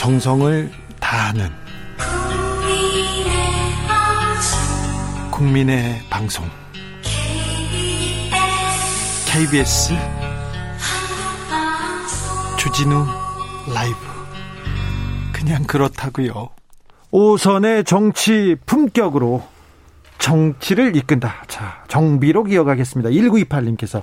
정성을 다하는 국민의 방송 KBS 주진우 라이브 그냥 그렇다고요. 오선의 정치 품격으로 정치를 이끈다. 자, 정비로 기억하겠습니다. 1928님께서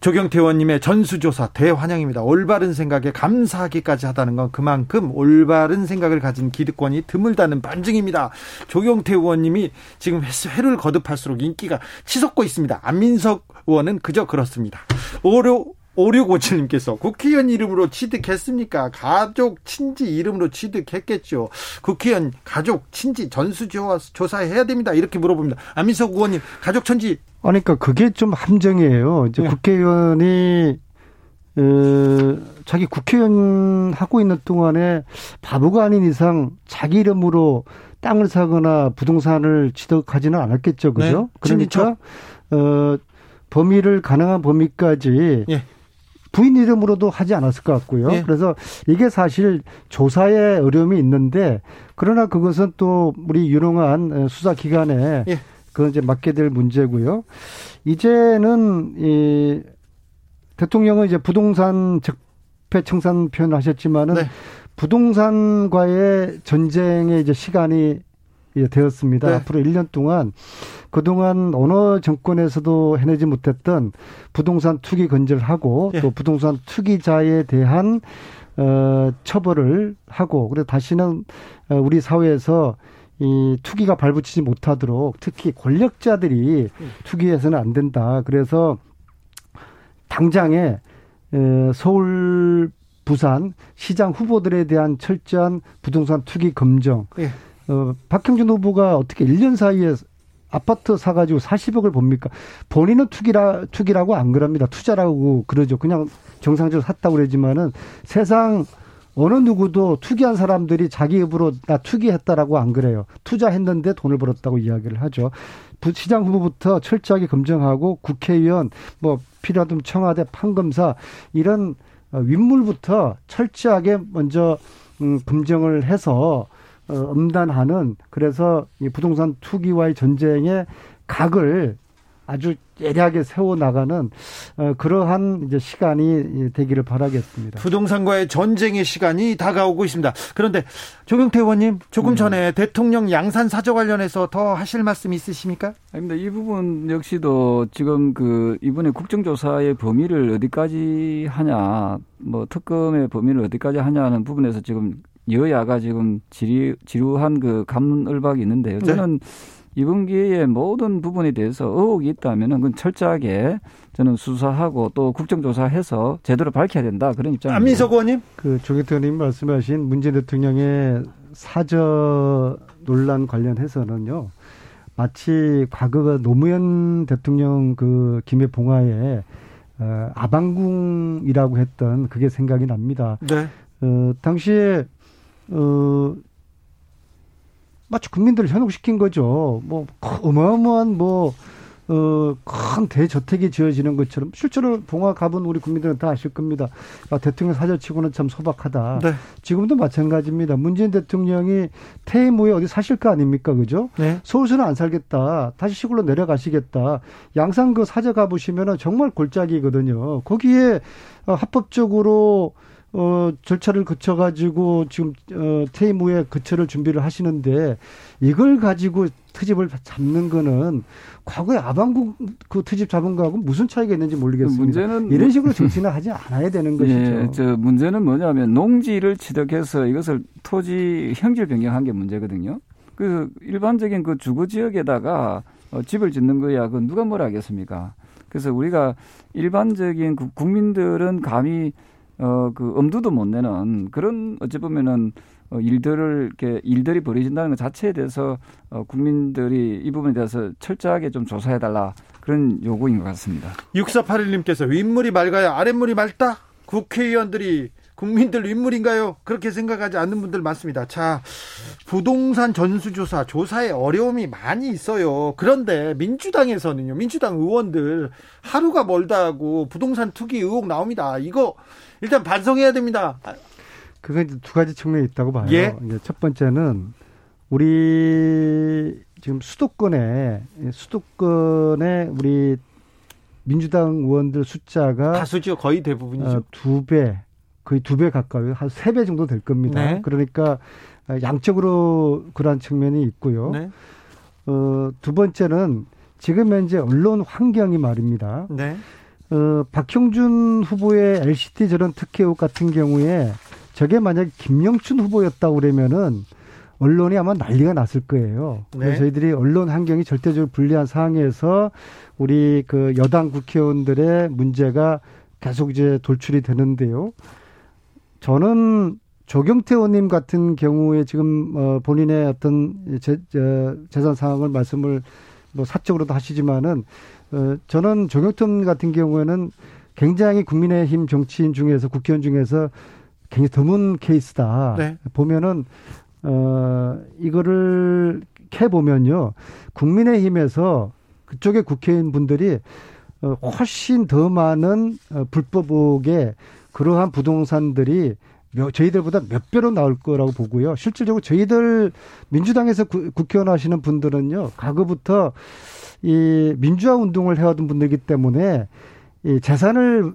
조경태 의원님의 전수조사 대환영입니다. 올바른 생각에 감사하기까지 하다는 건 그만큼 올바른 생각을 가진 기득권이 드물다는 반증입니다. 조경태 의원님이 지금 회를 거듭할수록 인기가 치솟고 있습니다. 안민석 의원은 그저 그렇습니다. 오류 5657님께서 국회의원 이름으로 취득했습니까? 가족, 친지 이름으로 취득했겠죠. 국회의원, 가족, 친지 전수조사해야 됩니다. 이렇게 물어봅니다. 안민석 의원님, 가족, 천지. 아니, 그러니까 그게 좀 함정이에요. 이제 네. 국회의원이, 어, 자기 국회의원 하고 있는 동안에 바보가 아닌 이상 자기 이름으로 땅을 사거나 부동산을 취득하지는 않았겠죠. 그죠? 네. 그러니까, 어, 범위를 가능한 범위까지 예. 부인 이름으로도 하지 않았을 것 같고요. 예. 그래서 이게 사실 조사에 어려움이 있는데 그러나 그것은 또 우리 유능한 수사 기관에 예. 그 이제 맡게 될 문제고요. 이제는 이 대통령은 이제 부동산 적폐 청산 표현을 하셨지만은 네. 부동산과의 전쟁의 이제 시간이 되었습니다. 네. 앞으로 1년 동안 그동안 어느 정권에서도 해내지 못했던 부동산 투기 건절을 하고 예. 또 부동산 투기자에 대한 어 처벌을 하고 그래서 다시는 어, 우리 사회에서 이 투기가 발붙이지 못하도록 특히 권력자들이 음. 투기해서는 안 된다. 그래서 당장에 서울 부산 시장 후보들에 대한 철저한 부동산 투기 검정. 예. 어, 박형준 후보가 어떻게 1년 사이에 아파트 사가지고 40억을 봅니까? 본인은 투기라, 투기라고 안 그럽니다. 투자라고 그러죠. 그냥 정상적으로 샀다고 그러지만은 세상 어느 누구도 투기한 사람들이 자기 입으로 나 투기했다라고 안 그래요. 투자했는데 돈을 벌었다고 이야기를 하죠. 시장 후보부터 철저하게 검증하고 국회의원 뭐 필요하다면 청와대 판검사 이런 어, 윗물부터 철저하게 먼저 음, 검증을 해서 어, 엄단하는 그래서 이 부동산 투기와의 전쟁의 각을 아주 예리하게 세워 나가는 어, 그러한 이제 시간이 되기를 바라겠습니다. 부동산과의 전쟁의 시간이 다가오고 있습니다. 그런데 조경태 의원님 조금 네. 전에 대통령 양산 사저 관련해서 더 하실 말씀 있으십니까? 아닙니다. 이 부분 역시도 지금 그 이번에 국정조사의 범위를 어디까지 하냐, 뭐 특검의 범위를 어디까지 하냐는 부분에서 지금 여야가 지금 지루, 지루한 그 감을박이 있는데요. 네. 저는 네. 이번 기회에 모든 부분에 대해서 의혹이 있다면 은 그건 철저하게 저는 수사하고 또 국정조사해서 제대로 밝혀야 된다 그런 입장입니다. 안민석 의원님, 그 조경태 의원님 말씀하신 문재인 대통령의 사저 논란 관련해서는요. 마치 과거 노무현 대통령 그 김해 봉화에 어, 아방궁이라고 했던 그게 생각이 납니다. 네. 어, 당시에 어, 마치 국민들을 현혹시킨 거죠. 뭐, 어마어마한 뭐, 어, 큰 대저택이 지어지는 것처럼 실제로 봉화 가본 우리 국민들은 다 아실 겁니다. 아, 대통령 사절치고는 참 소박하다. 네. 지금도 마찬가지입니다. 문재인 대통령이 퇴임 후에 어디 사실 거 아닙니까? 그죠? 네. 서울서는 안 살겠다. 다시 시골로 내려가시겠다. 양산 그 사저 가보시면은 정말 골짜기거든요. 거기에 어, 합법적으로 어, 절차를 거쳐가지고 지금, 어, 퇴임 후에 거처를 준비를 하시는데 이걸 가지고 트집을 잡는 거는 과거에 아방국 그 트집 잡은 거하고 무슨 차이가 있는지 모르겠습니다. 문제는 이런 식으로 정치는 하지 않아야 되는 것이죠. 예, 저 문제는 뭐냐면 농지를 취득해서 이것을 토지 형질 변경한 게 문제거든요. 그 일반적인 그 주거 지역에다가 어, 집을 짓는 거야 그 누가 뭐라 하겠습니까? 그래서 우리가 일반적인 국민들은 감히 어, 그 엄두도 못 내는 그런 어찌 보면은 어, 일들을 이렇게 일들이 벌어진다는 것 자체에 대해서 어, 국민들이 이 부분에 대해서 철저하게 좀 조사해 달라 그런 요구인 것 같습니다. 6481님께서 윗물이 맑아야 아랫물이 맑다? 국회의원들이 국민들 윗물인가요? 그렇게 생각하지 않는 분들 많습니다. 자, 부동산 전수조사, 조사에 어려움이 많이 있어요. 그런데 민주당에서는요, 민주당 의원들 하루가 멀다 하고 부동산 투기 의혹 나옵니다. 이거 일단 반성해야 됩니다. 그건 이제 두 가지 측면이 있다고 봐요. 예? 이제 첫 번째는 우리 지금 수도권에 수도권에 우리 민주당 의원들 숫자가 다수죠 거의 대부분이죠 어, 두 배, 거의 두 배 가까워요. 한세 배 정도 될 겁니다. 네. 그러니까 양적으로 그러한 측면이 있고요. 네. 어, 두 번째는 지금 현재 언론 환경이 말입니다. 네. 어, 박형준 후보의 LCT 저런 특혜국 같은 경우에 저게 만약 김영춘 후보였다고 그러면은 언론이 아마 난리가 났을 거예요. 그래서 네. 저희들이 언론 환경이 절대적으로 불리한 상황에서 우리 그 여당 국회의원들의 문제가 계속 이제 돌출이 되는데요. 저는 조경태 의원님 같은 경우에 지금 어 본인의 어떤 재, 재산 상황을 말씀을 뭐 사적으로도 하시지만은 어 저는 조경태 의원 같은 경우에는 굉장히 국민의힘 정치인 중에서 국회의원 중에서 굉장히 드문 케이스다. 네. 보면은 어, 이거를 캐 보면요. 국민의힘에서 그쪽의 국회의원 분들이 어, 훨씬 더 많은 어, 불법옥에 그러한 부동산들이 저희들보다 몇 배로 나올 거라고 보고요. 실질적으로 저희들 민주당에서 구, 국회의원 하시는 분들은요. 과거부터 이 민주화 운동을 해왔던 분들이기 때문에 이 재산을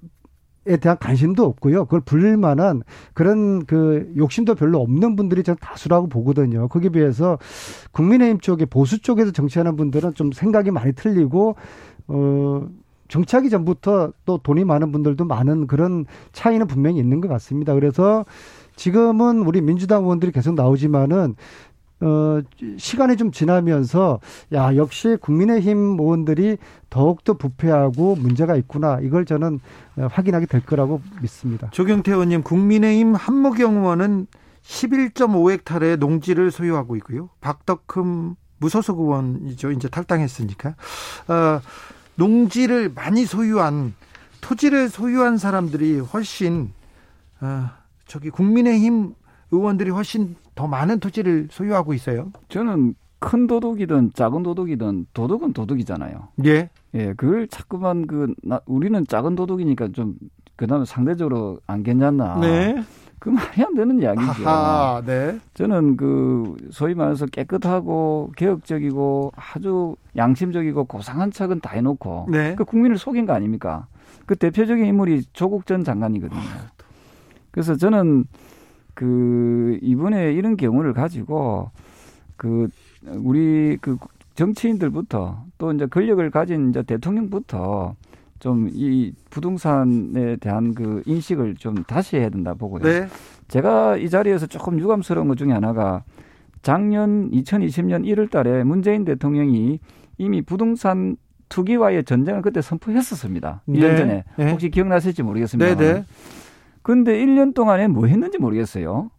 에 대한 관심도 없고요. 그걸 불릴 만한 그런 그 욕심도 별로 없는 분들이 저는 다수라고 보거든요. 거기에 비해서 국민의힘 쪽에 보수 쪽에서 정치하는 분들은 좀 생각이 많이 틀리고 어 정치하기 전부터 또 돈이 많은 분들도 많은 그런 차이는 분명히 있는 것 같습니다. 그래서 지금은 우리 민주당 의원들이 계속 나오지만은 어, 시간이 좀 지나면서, 야, 역시 국민의힘 의원들이 더욱더 부패하고 문제가 있구나. 이걸 저는 어, 확인하게 될 거라고 믿습니다. 조경태 의원님, 국민의힘 한무경 의원은 11.5헥타르의 농지를 소유하고 있고요. 박덕흠 무소속 의원이죠. 이제 탈당했으니까. 어, 농지를 많이 소유한, 토지를 소유한 사람들이 훨씬, 어, 저기 국민의힘 의원들이 훨씬 더 많은 토지를 소유하고 있어요. 저는 큰 도둑이든 작은 도둑이든 도둑은 도둑이잖아요. 예. 예, 그걸 자꾸만 그 나, 우리는 작은 도둑이니까 좀 그다음에 상대적으로 안 괜찮나. 네. 그 말이 안 되는 이야기죠. 아, 네. 저는 그 소위 말해서 깨끗하고 개혁적이고 아주 양심적이고 고상한 척은 다 해놓고 네. 그 국민을 속인 거 아닙니까? 그 대표적인 인물이 조국 전 장관이거든요. 그래서 저는 그 이번에 이런 경우를 가지고 그 우리 그 정치인들부터 또 이제 권력을 가진 이제 대통령부터 좀 이 부동산에 대한 그 인식을 좀 다시 해야 된다 보고요. 네. 제가 이 자리에서 조금 유감스러운 것 중에 하나가 작년 2020년 1월 달에 문재인 대통령이 이미 부동산 투기와의 전쟁을 그때 선포했었습니다. 네. 1년 전에. 네. 혹시 기억나실지 모르겠습니다. 네, 네. 근데 1년 동안에 뭐 했는지 모르겠어요.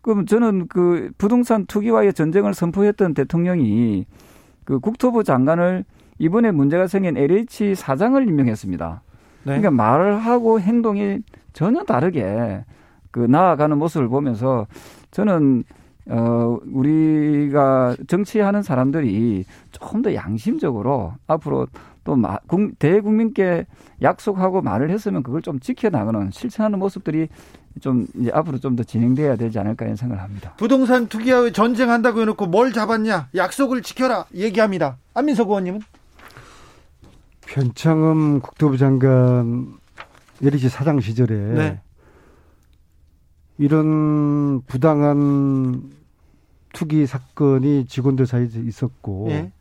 그럼 저는 그 부동산 투기와의 전쟁을 선포했던 대통령이 그 국토부 장관을 이번에 문제가 생긴 LH 사장을 임명했습니다. 네. 그러니까 말을 하고 행동이 전혀 다르게 그 나아가는 모습을 보면서 저는 어 우리가 정치하는 사람들이 조금 더 양심적으로 앞으로 또 대국민께 약속하고 말을 했으면 그걸 좀 지켜나가는 실천하는 모습들이 좀 이제 앞으로 좀 더 진행돼야 되지 않을까 이런 생각을 합니다. 부동산 투기와 전쟁한다고 해놓고 뭘 잡았냐? 약속을 지켜라 얘기합니다. 안민석 의원님은? 변창흠 국토부 장관 LH 사장 시절에 네. 이런 부당한 투기 사건이 직원들 사이에 있었고 네.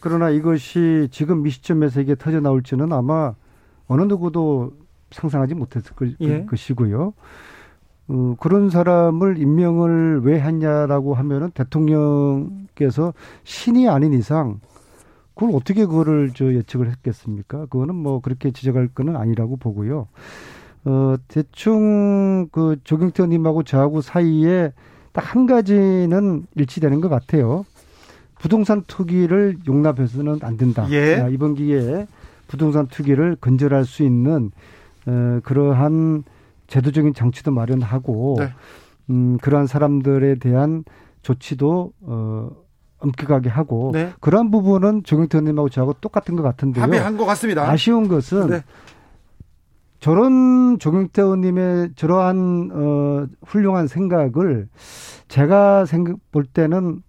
그러나 이것이 지금 이 시점에서 이게 터져 나올지는 아마 어느 누구도 상상하지 못했을 예. 것이고요. 어, 그런 사람을 임명을 왜 했냐라고 하면은 대통령께서 신이 아닌 이상 그걸 어떻게 그거를 저 예측을 했겠습니까? 그거는 뭐 그렇게 지적할 거는 아니라고 보고요. 어, 대충 그 조경태 의원님하고 저하고 사이에 딱 한 가지는 일치되는 것 같아요. 부동산 투기를 용납해서는 안 된다. 예. 아, 이번 기회에 부동산 투기를 근절할 수 있는 어, 그러한 제도적인 장치도 마련하고 네. 음, 그러한 사람들에 대한 조치도 어, 엄격하게 하고 네. 그러한 부분은 조경태 의원님하고 저하고 똑같은 것 같은데요. 합의한 것 같습니다. 아쉬운 것은 네. 저런 조경태 의원님의 저러한 어 훌륭한 생각을 제가 생각 볼 때는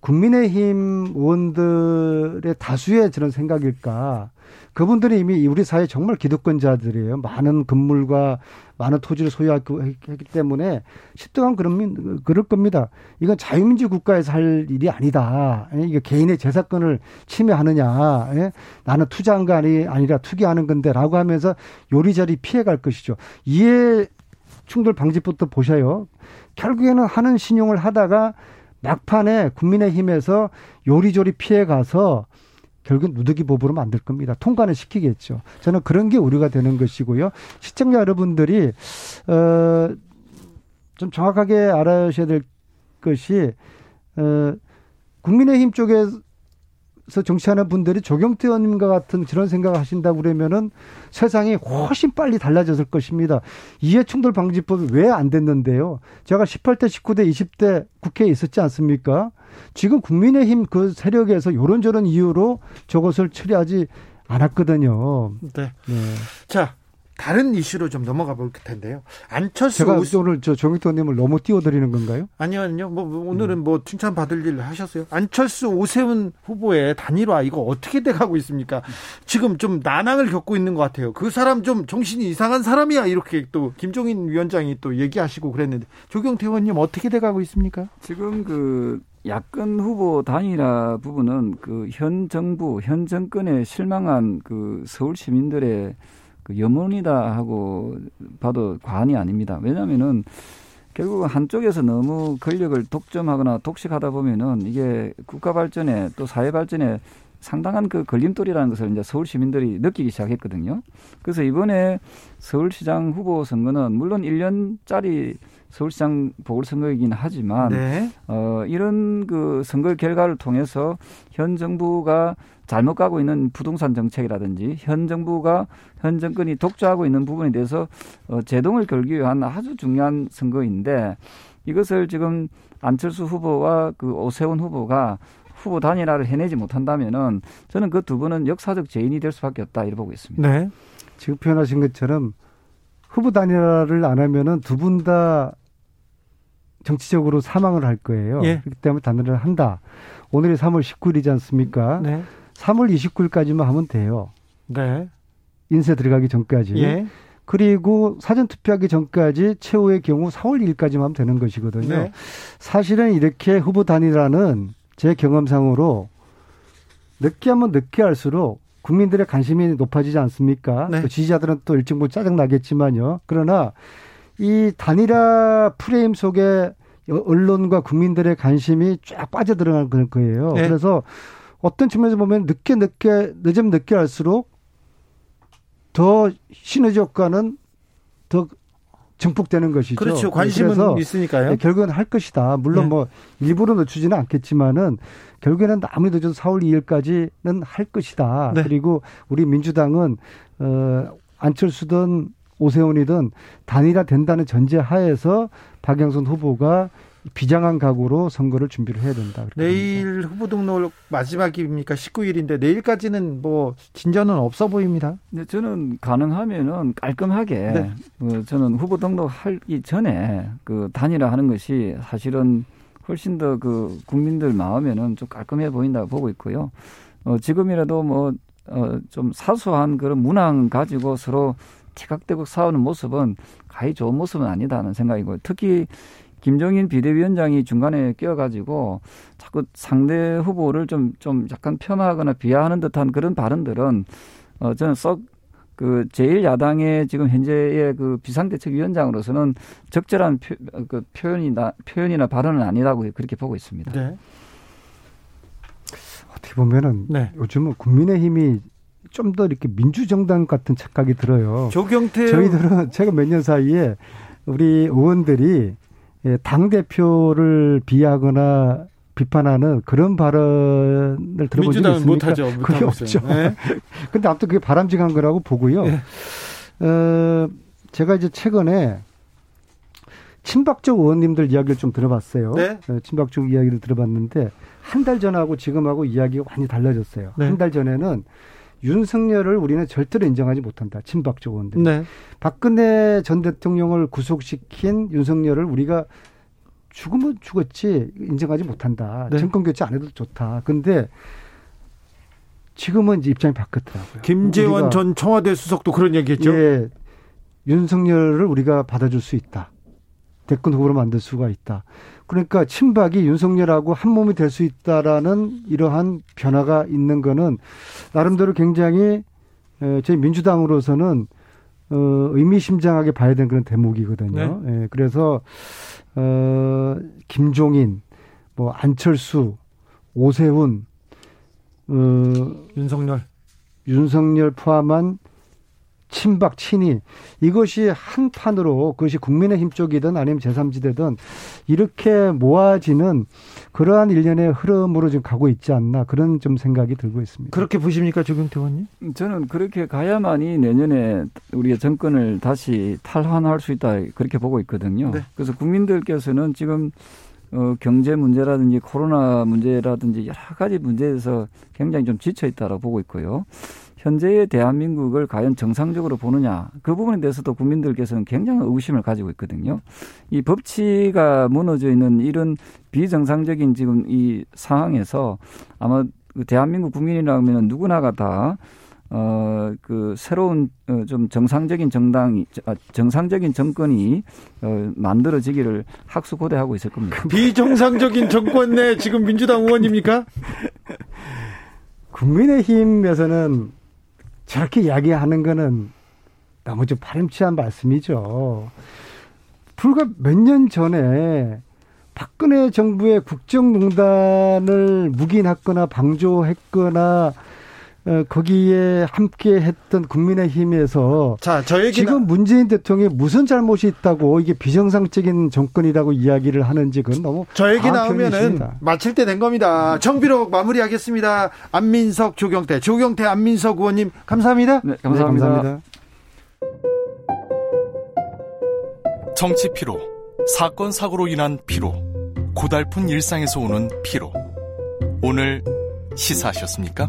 국민의힘 의원들의 다수의 저런 생각일까. 그분들이 이미 우리 사회 정말 기득권자들이에요. 많은 건물과 많은 토지를 소유했기 때문에 십등한 그런 그럴 겁니다. 이건 자유민주 국가에서 할 일이 아니다. 예, 이게 개인의 재산권을 침해하느냐. 예? 나는 투자한 거 아니, 아니라 투기하는 건데라고 하면서 요리저리 피해갈 것이죠. 이해 충돌 방지부터 보셔요. 결국에는 하는 신용을 하다가 막판에 국민의힘에서 요리조리 피해가서 결국 누더기 법으로 만들 겁니다. 통과는 시키겠죠. 저는 그런 게 우려가 되는 것이고요. 시청자 여러분들이 어 좀 정확하게 알아셔야 될 것이 어 국민의힘 쪽에 서 정치하는 분들이 조경태 의원님과 같은 그런 생각을 하신다고 그러면은 세상이 훨씬 빨리 달라졌을 것입니다. 이해충돌 방지법이 왜 안 됐는데요? 제가 18대, 19대, 20대 국회에 있었지 않습니까? 지금 국민의힘 그 세력에서 요런저런 이유로 저것을 처리하지 않았거든요. 네. 네. 자, 다른 이슈로 좀 넘어가 볼 텐데요. 안철수 제가 오스... 오늘 저 정익도님을 너무 띄워드리는 건가요? 아니요, 아니요. 뭐, 뭐 오늘은 음. 뭐 칭찬 받을 일 하셨어요? 안철수 오세훈 후보의 단일화 이거 어떻게 돼가고 있습니까? 지금 좀 난항을 겪고 있는 것 같아요. 그 사람 좀 정신이 이상한 사람이야 이렇게 또 김종인 위원장이 또 얘기하시고 그랬는데 조경태 의원님 어떻게 돼가고 있습니까? 지금 그 야권 후보 단일화 부분은 그 현 정부, 현 정권에 실망한 그 서울 시민들의 그 염원이다 하고 봐도 과언이 아닙니다. 왜냐하면은 결국 한쪽에서 너무 권력을 독점하거나 독식하다 보면은 이게 국가 발전에 또 사회 발전에 상당한 그 걸림돌이라는 것을 이제 서울 시민들이 느끼기 시작했거든요. 그래서 이번에 서울시장 후보 선거는 물론 1년짜리 서울시장 보궐선거이긴 하지만 네. 어 이런 그 선거 결과를 통해서 현 정부가 잘못 가고 있는 부동산 정책이라든지 현 정부가 현 정권이 독주하고 있는 부분에 대해서 어, 제동을 걸기 위한 아주 중요한 선거인데 이것을 지금 안철수 후보와 그 오세훈 후보가 후보 단일화를 해내지 못한다면은 저는 그 두 분은 역사적 죄인이 될 수밖에 없다 이렇게 보고 있습니다. 네. 지금 표현하신 것처럼 후보 단일화를 안 하면은 두 분 다 정치적으로 사망을 할 거예요. 예. 그렇기 때문에 단일화를 한다. 오늘이 3월 19일이지 않습니까? 네. 3월 29일까지만 하면 돼요. 네. 인쇄 들어가기 전까지. 예. 그리고 사전 투표하기 전까지 최후의 경우 4월 1일까지만 하면 되는 것이거든요. 네. 사실은 이렇게 후보 단위라는 제 경험상으로 늦게 하면 늦게 할수록 국민들의 관심이 높아지지 않습니까? 네. 또 지지자들은 또 일찍 뭐 짜증 나겠지만요. 그러나 이 단일화 프레임 속에 언론과 국민들의 관심이 쫙 빠져들어가는 거예요. 네. 그래서 어떤 측면에서 보면 늦게 늦게 늦으면 늦게 할수록 더 시너지 효과는 더 증폭되는 것이죠. 그렇죠. 관심은 있으니까요. 네, 결국은 할 것이다. 물론 네. 뭐 일부러 늦추지는 않겠지만은 결국에는 아무리 늦어도 4월 2일까지는 할 것이다. 네. 그리고 우리 민주당은 어 안철수든 오세훈이든 단일화 된다는 전제 하에서 박영선 후보가 비장한 각오로 선거를 준비를 해야 된다. 내일. 후보 등록 마지막입니까? 19일인데 내일까지는 뭐 진전은 없어 보입니다. 네, 저는 가능하면은 깔끔하게 네. 어, 저는 후보 등록하기 전에 그 단일화하는 것이 사실은 훨씬 더 그 국민들 마음에는 좀 깔끔해 보인다고 보고 있고요. 어, 지금이라도 뭐 어, 좀 사소한 그런 문항 가지고 서로 티각대각 싸우는 모습은 가히 좋은 모습은 아니다는 생각이고 특히 김종인 비대위원장이 중간에 끼어가지고 자꾸 상대 후보를 좀, 좀 약간 폄하하거나 비하하는 듯한 그런 발언들은 어, 저는 썩 그 제1야당의 지금 현재의 그 비상대책위원장으로서는 적절한 표, 그 표현이나 표현이나 발언은 아니라고 그렇게 보고 있습니다. 네. 어떻게 보면은 네. 요즘은 국민의힘이 좀 더 이렇게 민주정당 같은 착각이 들어요. 조경태 저희들은 제가 몇 년 사이에 우리 의원들이 예, 당 대표를 비하거나 비판하는 그런 발언을 들어본 적이 있습니까? 못하죠. 그게 없죠. 네. 근데 아무튼 그게 바람직한 거라고 보고요. 네. 어, 제가 이제 최근에 친박적 의원님들 이야기를 좀 들어봤어요. 네. 어, 친박적 이야기를 들어봤는데 한 달 전하고 지금하고 이야기가 많이 달라졌어요. 네. 한달 전에는 윤석열을 우리는 절대로 인정하지 못한다. 친박적 의원들. 네. 박근혜 전 대통령을 구속시킨 윤석열을 우리가 죽으면 죽었지 인정하지 못한다. 네. 정권 교체 안 해도 좋다. 근데 지금은 이제 입장이 바뀌었더라고요. 김재원 전 청와대 수석도 그런 얘기했죠. 예, 윤석열을 우리가 받아줄 수 있다. 대권 후보로 만들 수가 있다. 그러니까 친박이 윤석열하고 한 몸이 될 수 있다라는 이러한 변화가 있는 거는 나름대로 굉장히 저희 민주당으로서는 어, 의미심장하게 봐야 되는 그런 대목이거든요. 네. 예, 그래서 어, 김종인, 뭐 안철수, 오세훈, 어, 윤석열, 윤석열 포함한 친박 친이 이것이 한 판으로 그것이 국민의힘 쪽이든 아니면 제3지대든 이렇게 모아지는 그러한 일련의 흐름으로 지금 가고 있지 않나 그런 좀 생각이 들고 있습니다. 그렇게 보십니까 조경태 의원님? 저는 그렇게 가야만이 내년에 우리의 정권을 다시 탈환할 수 있다 그렇게 보고 있거든요. 네. 그래서 국민들께서는 지금 어, 경제 문제라든지 코로나 문제라든지 여러 가지 문제에서 굉장히 좀 지쳐 있다고 보고 있고요. 현재의 대한민국을 과연 정상적으로 보느냐 그 부분에 대해서도 국민들께서는 굉장히 의구심을 가지고 있거든요. 이 법치가 무너져 있는 이런 비정상적인 지금 이 상황에서 아마 그 대한민국 국민이라면 누구나가 다 어, 그, 새로운, 어, 좀 정상적인 정당이, 아, 정상적인 정권이, 어, 만들어지기를 학수고대하고 있을 겁니다. 비정상적인 정권 내 지금 민주당 의원입니까? 국민의힘에서는 저렇게 이야기하는 거는 너무 좀 파렴치한 말씀이죠. 불과 몇 년 전에 박근혜 정부의 국정농단을 묵인했거나 방조했거나 어, 거기에 함께 했던 국민의힘에서 자, 저 얘기는 지금 문재인 대통령이 무슨 잘못이 있다고 이게 비정상적인 정권이라고 이야기를 하는지 그건 너무 저 얘기 나오면은 마칠 때 된 겁니다. 정비로 마무리하겠습니다. 안민석 조경태 조경태 안민석 의원님 감사합니다. 네, 감사합니다. 네, 감사합니다. 정치 피로, 사건 사고로 인한 피로, 고달픈 일상에서 오는 피로. 오늘 시사하셨습니까?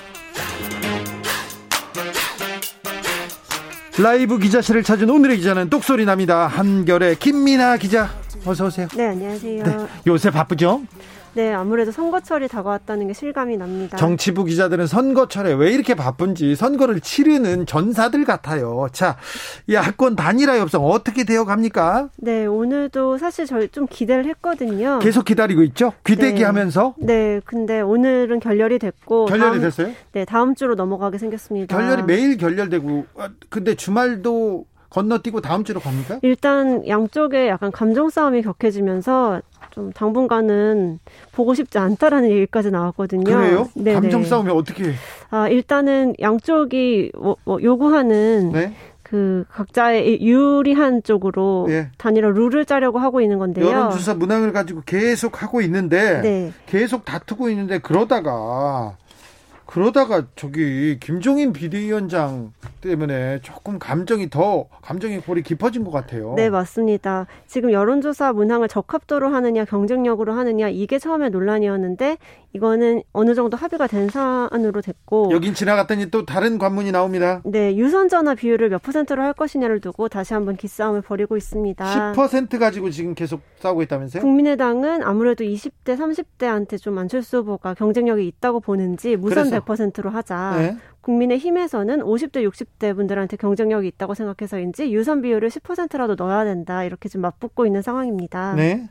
라이브 기자실을 찾은 오늘의 기자는 똑소리 납니다. 한결의 김민아 기자. 어서 오세요. 네, 안녕하세요. 네, 요새 바쁘죠? 네, 아무래도 선거철이 다가왔다는 게 실감이 납니다. 정치부 기자들은 선거철에 왜 이렇게 바쁜지 선거를 치르는 전사들 같아요. 자, 야권 단일화 협상 어떻게 되어 갑니까? 네, 오늘도 사실 저희 좀 기대를 했거든요. 계속 기다리고 있죠? 귀대기 네. 하면서? 네, 근데 오늘은 결렬이 됐고. 결렬이 다음, 됐어요? 네, 다음 주로 넘어가게 생겼습니다. 결렬이 매일 결렬되고, 아, 근데 주말도 건너뛰고 다음 주로 갑니까? 일단 양쪽에 약간 감정 싸움이 격해지면서 좀 당분간은 보고 싶지 않다라는 얘기까지 나왔거든요. 그래요? 네네. 감정 싸움이 어떻게? 아 일단은 양쪽이 뭐, 뭐 요구하는 네? 그 각자의 유리한 쪽으로 네. 단일화 룰을 짜려고 하고 있는 건데요. 여론조사 문항을 가지고 계속 하고 있는데 네. 계속 다투고 있는데 그러다가 그러다가 저기 김종인 비대위원장 때문에 조금 감정이 더 감정의 골이 깊어진 것 같아요. 네 맞습니다. 지금 여론조사 문항을 적합도로 하느냐 경쟁력으로 하느냐 이게 처음에 논란이었는데 이거는 어느 정도 합의가 된 사안으로 됐고 여긴 지나갔더니 또 다른 관문이 나옵니다. 네 유선 전화 비율을 몇 퍼센트로 할 것이냐를 두고 다시 한번 기싸움을 벌이고 있습니다. 10% 가지고 지금 계속 싸우고 있다면서요? 국민의당은 아무래도 20대 30대한테 좀 안철수 후보가 경쟁력이 있다고 보는지 무선. 100%로 하자. 네. 국민의힘에서는 50대, 60대 분들한테 경쟁력이 있다고 생각해서인지 유선 비율을 10%라도 넣어야 된다. 이렇게 좀 맞붙고 있는 상황입니다. 네.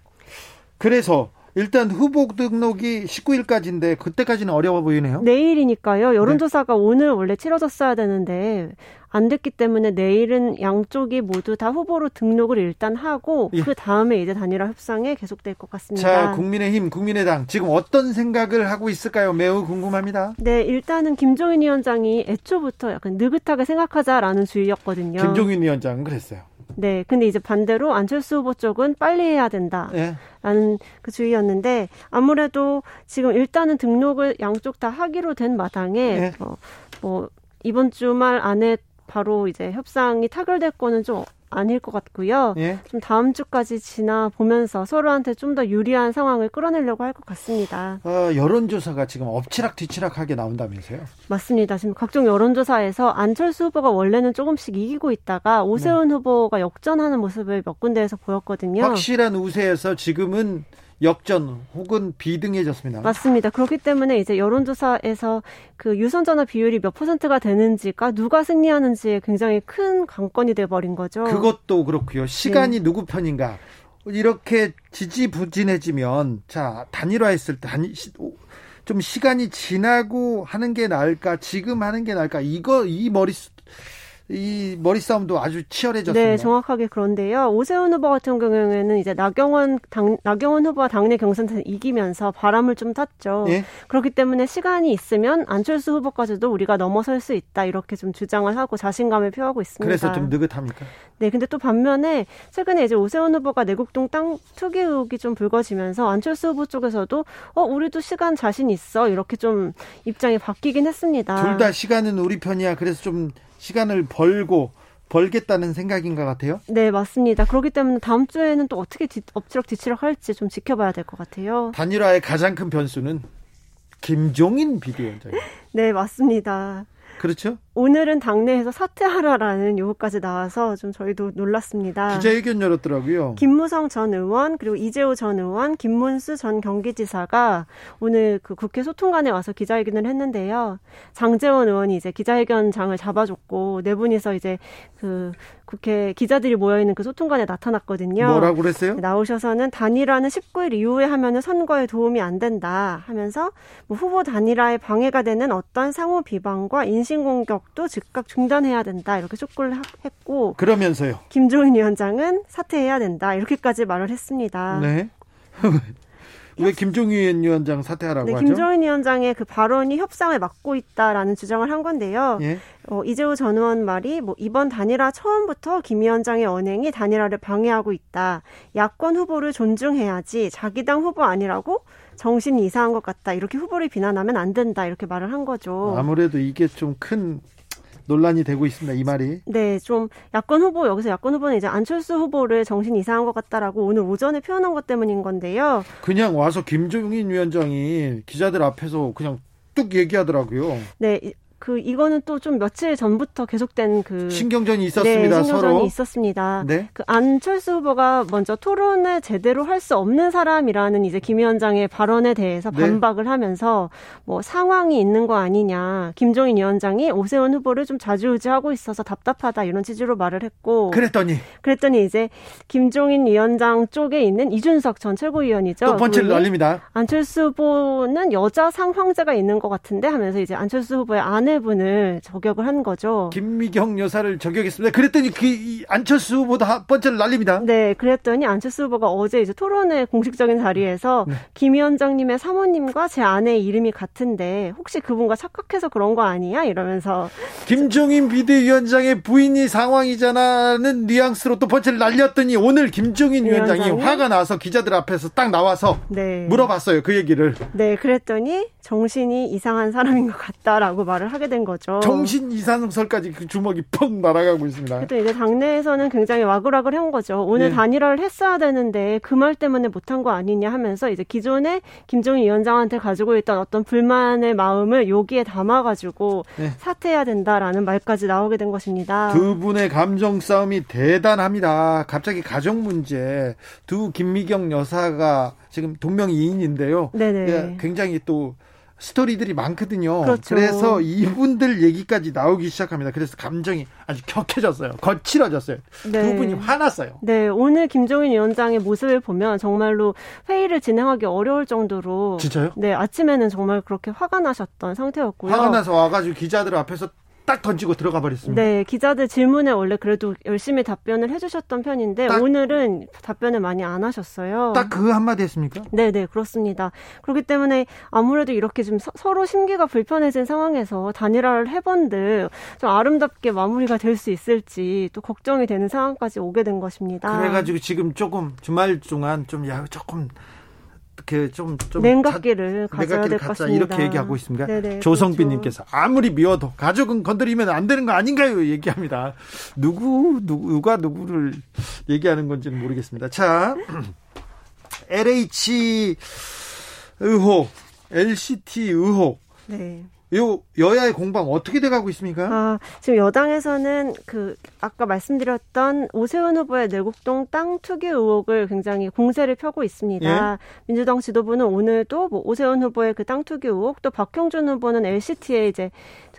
그래서 일단 후보 등록이 19일까지인데 그때까지는 어려워 보이네요. 내일이니까요. 여론조사가 네. 오늘 원래 치러졌어야 되는데 안 됐기 때문에 내일은 양쪽이 모두 다 후보로 등록을 일단 하고 예. 그 다음에 이제 단일화 협상에 계속될 것 같습니다. 자, 국민의힘, 국민의당 지금 어떤 생각을 하고 있을까요? 매우 궁금합니다. 네, 일단은 김종인 위원장이 애초부터 약간 느긋하게 생각하자라는 주의였거든요. 김종인 위원장은 그랬어요. 네. 근데 이제 반대로 안철수 후보 쪽은 빨리 해야 된다. 예. 라는 그 주의였는데 아무래도 지금 일단은 등록을 양쪽 다 하기로 된 마당에 예. 어, 뭐 이번 주말 안에 바로 이제 협상이 타결될 거는 좀 아닐 것 같고요. 예? 좀 다음 주까지 지나 보면서 서로한테 좀 더 유리한 상황을 끌어내려고 할 것 같습니다. 어, 여론조사가 지금 엎치락 뒤치락하게 나온다면서요? 맞습니다. 지금 각종 여론조사에서 안철수 후보가 원래는 조금씩 이기고 있다가 오세훈 네. 후보가 역전하는 모습을 몇 군데에서 보였거든요. 확실한 우세에서 지금은 역전 혹은 비등해졌습니다. 맞습니다. 그렇기 때문에 이제 여론조사에서 그 유선 전화 비율이 몇 퍼센트가 되는지가 누가 승리하는지에 굉장히 큰 관건이 돼 버린 거죠. 그것도 그렇고요. 시간이 네. 누구 편인가? 이렇게 지지부진해지면 자 단일화했을 때 단일 좀 시간이 지나고 하는 게 나을까 지금 하는 게 나을까 이거 이 머리 이 머리 싸움도 아주 치열해졌습니다. 네, 정확하게 그런데요. 오세훈 후보 같은 경우에는 이제 나경원 당, 나경원 후보가 당내 경선에서 이기면서 바람을 좀 탔죠. 예? 그렇기 때문에 시간이 있으면 안철수 후보까지도 우리가 넘어설 수 있다 이렇게 좀 주장을 하고 자신감을 표하고 있습니다. 그래서 좀 느긋합니까? 네, 근데 또 반면에 최근에 이제 오세훈 후보가 내곡동 땅 투기 의혹이 좀 불거지면서 안철수 후보 쪽에서도 어 우리도 시간 자신 있어 이렇게 좀 입장이 바뀌긴 했습니다. 둘 다 시간은 우리 편이야. 그래서 좀 시간을 벌고 벌겠다는 생각인 것 같아요. 네, 맞습니다. 그렇기 때문에 다음 주에는 또 어떻게 뒤, 엎치락 뒤치락 할지 좀 지켜봐야 될 것 같아요. 단일화의 가장 큰 변수는 김종인 비대위원장입니다. 네, 맞습니다. 그렇죠. 오늘은 당내에서 사퇴하라라는 요구까지 나와서 좀 저희도 놀랐습니다. 기자회견 열었더라고요. 김무성 전 의원 그리고 이재호 전 의원, 김문수 전 경기지사가 오늘 그 국회 소통관에 와서 기자회견을 했는데요. 장재원 의원이 이제 기자회견장을 잡아줬고 네 분이서 이제 그 국회 기자들이 모여 있는 그 소통관에 나타났거든요. 뭐라고 그랬어요? 나오셔서는 단일화는 19일 이후에 하면은 선거에 도움이 안 된다 하면서 뭐 후보 단일화에 방해가 되는 어떤 상호 비방과 인신 공격도 즉각 중단해야 된다 이렇게 촉구를 했고 그러면서요. 김종인 위원장은 사퇴해야 된다 이렇게까지 말을 했습니다. 네. 왜 김종인 위원장 사퇴하라고 네, 하죠? 김종인 위원장의 그 발언이 협상을 막고 있다라는 주장을 한 건데요. 예? 어, 이재호 전 의원 말이 뭐 이번 단일화 처음부터 김 위원장의 언행이 단일화를 방해하고 있다. 야권 후보를 존중해야지 자기 당 후보 아니라고 정신이 이상한 것 같다. 이렇게 후보를 비난하면 안 된다. 이렇게 말을 한 거죠. 아무래도 이게 좀큰 논란이 되고 있습니다. 이 말이. 네, 좀 야권 후보 여기서 야권 후보는 이제 안철수 후보를 정신 이상한 것 같다라고 오늘 오전에 표현한 것 때문인 건데요. 그냥 와서 김종인 위원장이 기자들 앞에서 그냥 뚝 얘기하더라고요. 네, 그 이거는 또 좀 며칠 전부터 계속된 그 신경전이 있었습니다. 네, 신경전이 서로. 있었습니다. 네. 그 안철수 후보가 먼저 토론을 제대로 할 수 없는 사람이라는 이제 김 위원장의 발언에 대해서 네. 반박을 네. 하면서 뭐 상황이 있는 거 아니냐. 김종인 위원장이 오세훈 후보를 좀 자주우지하고 있어서 답답하다 이런 취지로 말을 했고 그랬더니 그랬더니 이제 김종인 위원장 쪽에 있는 이준석 전 최고위원이죠. 또 번치를 날립니다. 안철수 후보는 여자 상황자가 있는 것 같은데 하면서 이제 안철수 후보의 아내 아내분을 저격을 한 거죠. 김미경 여사를 저격했습니다. 그랬더니 그 안철수 후보도 번째를 날립니다. 네, 그랬더니 안철수 후보가 어제 이제 토론회 공식적인 자리에서 네. 김 위원장님의 사모님과 제 아내의 이름이 같은데 혹시 그분과 착각해서 그런 거 아니야? 이러면서 김종인 비대위원장의 부인이 상황이잖아는 뉘앙스로 또 번째를 날렸더니 오늘 김종인 위원장이, 위원장이 화가 나서 기자들 앞에서 딱 나와서 네. 물어봤어요. 그 얘기를. 네, 그랬더니 정신이 이상한 사람인 것 같다라고 말을 하게 된 거죠. 정신 이상설까지 그 주먹이 펑 날아가고 있습니다. 또 이제 당내에서는 굉장히 와글와글 한 거죠. 오늘 네. 단일화를 했어야 되는데 그 말 때문에 못한 거 아니냐 하면서 이제 기존에 김종인 위원장한테 가지고 있던 어떤 불만의 마음을 여기에 담아가지고 네. 사퇴해야 된다라는 말까지 나오게 된 것입니다. 두 분의 감정 싸움이 대단합니다. 갑자기 가족 문제 두 김미경 여사가 지금 동명이인인데요. 네네. 예, 굉장히 또 스토리들이 많거든요. 그렇죠. 그래서 이분들 얘기까지 나오기 시작합니다. 그래서 감정이 아주 격해졌어요. 거칠어졌어요. 네. 두 분이 화났어요. 네, 오늘 김종인 위원장의 모습을 보면 정말로 회의를 진행하기 어려울 정도로 진짜요? 네, 아침에는 정말 그렇게 화가 나셨던 상태였고요. 화가 나서 와가지고 기자들 앞에서 딱 던지고 들어가 버렸습니다. 네, 기자들 질문에 원래 그래도 열심히 답변을 해주셨던 편인데 오늘은 답변을 많이 안 하셨어요. 딱 그 한마디 했습니까? 네, 네, 그렇습니다. 그렇기 때문에 아무래도 이렇게 좀 서, 로 심기가 불편해진 상황에서 단일화를 해본들 좀 아름답게 마무리가 될 수 있을지 또 걱정이 되는 상황까지 오게 된 것입니다. 그래가지고 지금 조금 주말 동안 좀 야, 조금 그좀 좀 냉각기를 가져야 될 것 같습니다. 이렇게 얘기하고 있습니다. 네네, 조성빈님께서 그렇죠. 아무리 미워도 가족은 건드리면 안 되는 거 아닌가요? 얘기합니다. 누구 누가 누구를 얘기하는 건지는 모르겠습니다. 자, LH 의혹, LCT 의혹. 네. 요 여야의 공방 어떻게 돼가고 있습니까? 아, 지금 여당에서는 그 아까 말씀드렸던 오세훈 후보의 내곡동 땅 투기 의혹을 굉장히 공세를 펴고 있습니다. 예? 민주당 지도부는 오늘도 뭐 오세훈 후보의 그 땅 투기 의혹 또 박형준 후보는 LCT에 이제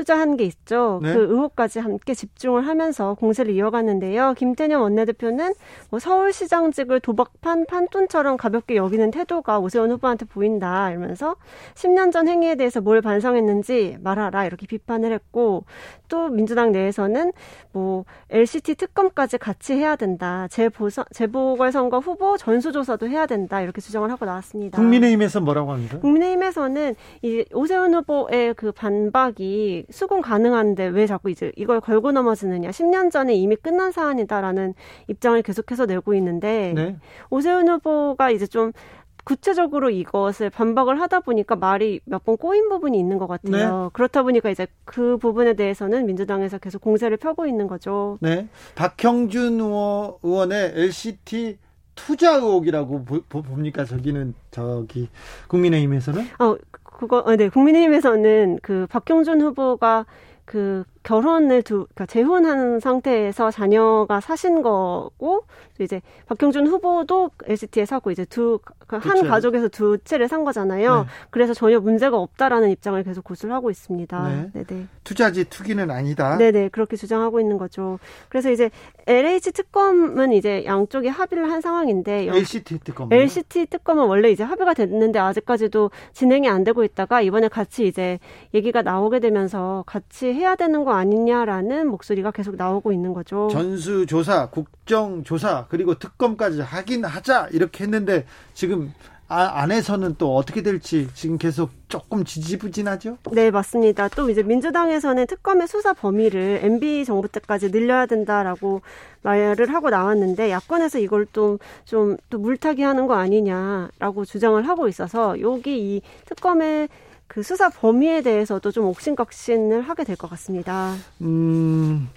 투자한 게 있죠. 네? 그 의혹까지 함께 집중을 하면서 공세를 이어갔는데요. 김태년 원내대표는 뭐 서울시장직을 도박판 판돈처럼 가볍게 여기는 태도가 오세훈 후보한테 보인다 이러면서 10년 전 행위에 대해서 뭘 반성했는지 말하라 이렇게 비판을 했고 또 민주당 내에서는 뭐 LCT 특검까지 같이 해야 된다. 재보선 재보궐선거 후보 전수조사도 해야 된다 이렇게 주장을 하고 나왔습니다. 국민의힘에서 뭐라고 합니까? 국민의힘에서는 이 오세훈 후보의 그 반박이 수긍 가능한데 왜 자꾸 이제 이걸 걸고 넘어지느냐. 10년 전에 이미 끝난 사안이다라는 입장을 계속해서 내고 있는데 네. 오세훈 후보가 이제 좀 구체적으로 이것을 반박을 하다 보니까 말이 몇 번 꼬인 부분이 있는 것 같아요. 네. 그렇다 보니까 이제 그 부분에 대해서는 민주당에서 계속 공세를 펴고 있는 거죠. 네. 박형준 의원의 LCT 투자 의혹이라고 보, 봅니까? 저기는 저기 국민의힘에서는? 어, 그거 어, 네 국민의힘에서는 그 박형준 후보가 그 결혼을 두, 그러니까 재혼한 상태에서 자녀가 사신 거고, 이제 박형준 후보도 LCT에 사고 이제 두, 그한 가족에서 두 채를 산 거잖아요. 네. 그래서 전혀 문제가 없다라는 입장을 계속 고수하고 있습니다. 네. 네네. 투자지 투기는 아니다. 네네. 그렇게 주장하고 있는 거죠. 그래서 이제 LH 특검은 이제 양쪽이 합의를 한 상황인데. LCT 특검. LCT 특검은 원래 이제 합의가 됐는데 아직까지도 진행이 안 되고 있다가 이번에 같이 이제 얘기가 나오게 되면서 같이 해야 되는 거 아니냐라는 목소리가 계속 나오고 있는 거죠. 전수조사, 국정조사, 그리고 특검까지 하긴 하자 이렇게 했는데 지금 아, 안에서는 또 어떻게 될지 지금 계속 조금 지지부진하죠? 네, 맞습니다. 또 이제 민주당에서는 특검의 수사 범위를 MB 정부 때까지 늘려야 된다라고 말을 하고 나왔는데 야권에서 이걸 좀 좀 또 물타기 하는 거 아니냐라고 주장을 하고 있어서 여기 이 특검의 그 수사 범위에 대해서도 좀 옥신각신을 하게 될 것 같습니다. 음,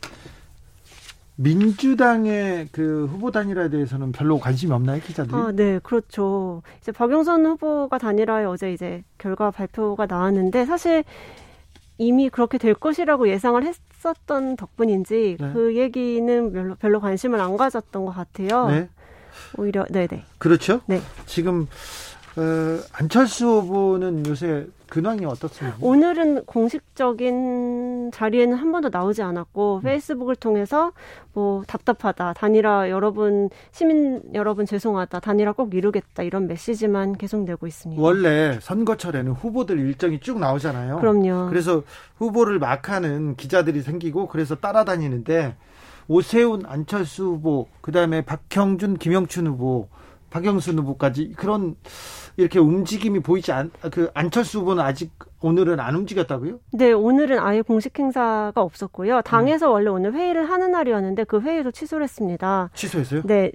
민주당의 그 후보 단일화에 대해서는 별로 관심이 없나요, 기자들이? 아, 네, 그렇죠. 이제 박영선 후보가 단일화에 어제 이제 결과 발표가 나왔는데 사실 이미 그렇게 될 것이라고 예상을 했었던 덕분인지 네. 그 얘기는 별로 별로 관심을 안 가졌던 것 같아요. 네. 오히려 네네. 네. 그렇죠. 네. 지금 어, 안철수 후보는 요새 근황이 어떻습니까? 오늘은 공식적인 자리에는 한 번도 나오지 않았고 음. 페이스북을 통해서 뭐 답답하다 단일화 여러분 시민 여러분 죄송하다 단일화 꼭 이루겠다 이런 메시지만 계속 내고 있습니다. 원래 선거철에는 후보들 일정이 쭉 나오잖아요. 그럼요. 그래서 후보를 막하는 기자들이 생기고 그래서 따라다니는데 오세훈 안철수 후보 그다음에 박형준 김영춘 후보 박영순 후보까지 그런 이렇게 움직임이 보이지 않, 그 안철수 후보는 아직 오늘은 안 움직였다고요? 네, 오늘은 아예 공식 행사가 없었고요. 당에서 음. 원래 오늘 회의를 하는 날이었는데 그 회의도 취소를 했습니다. 취소했어요? 네,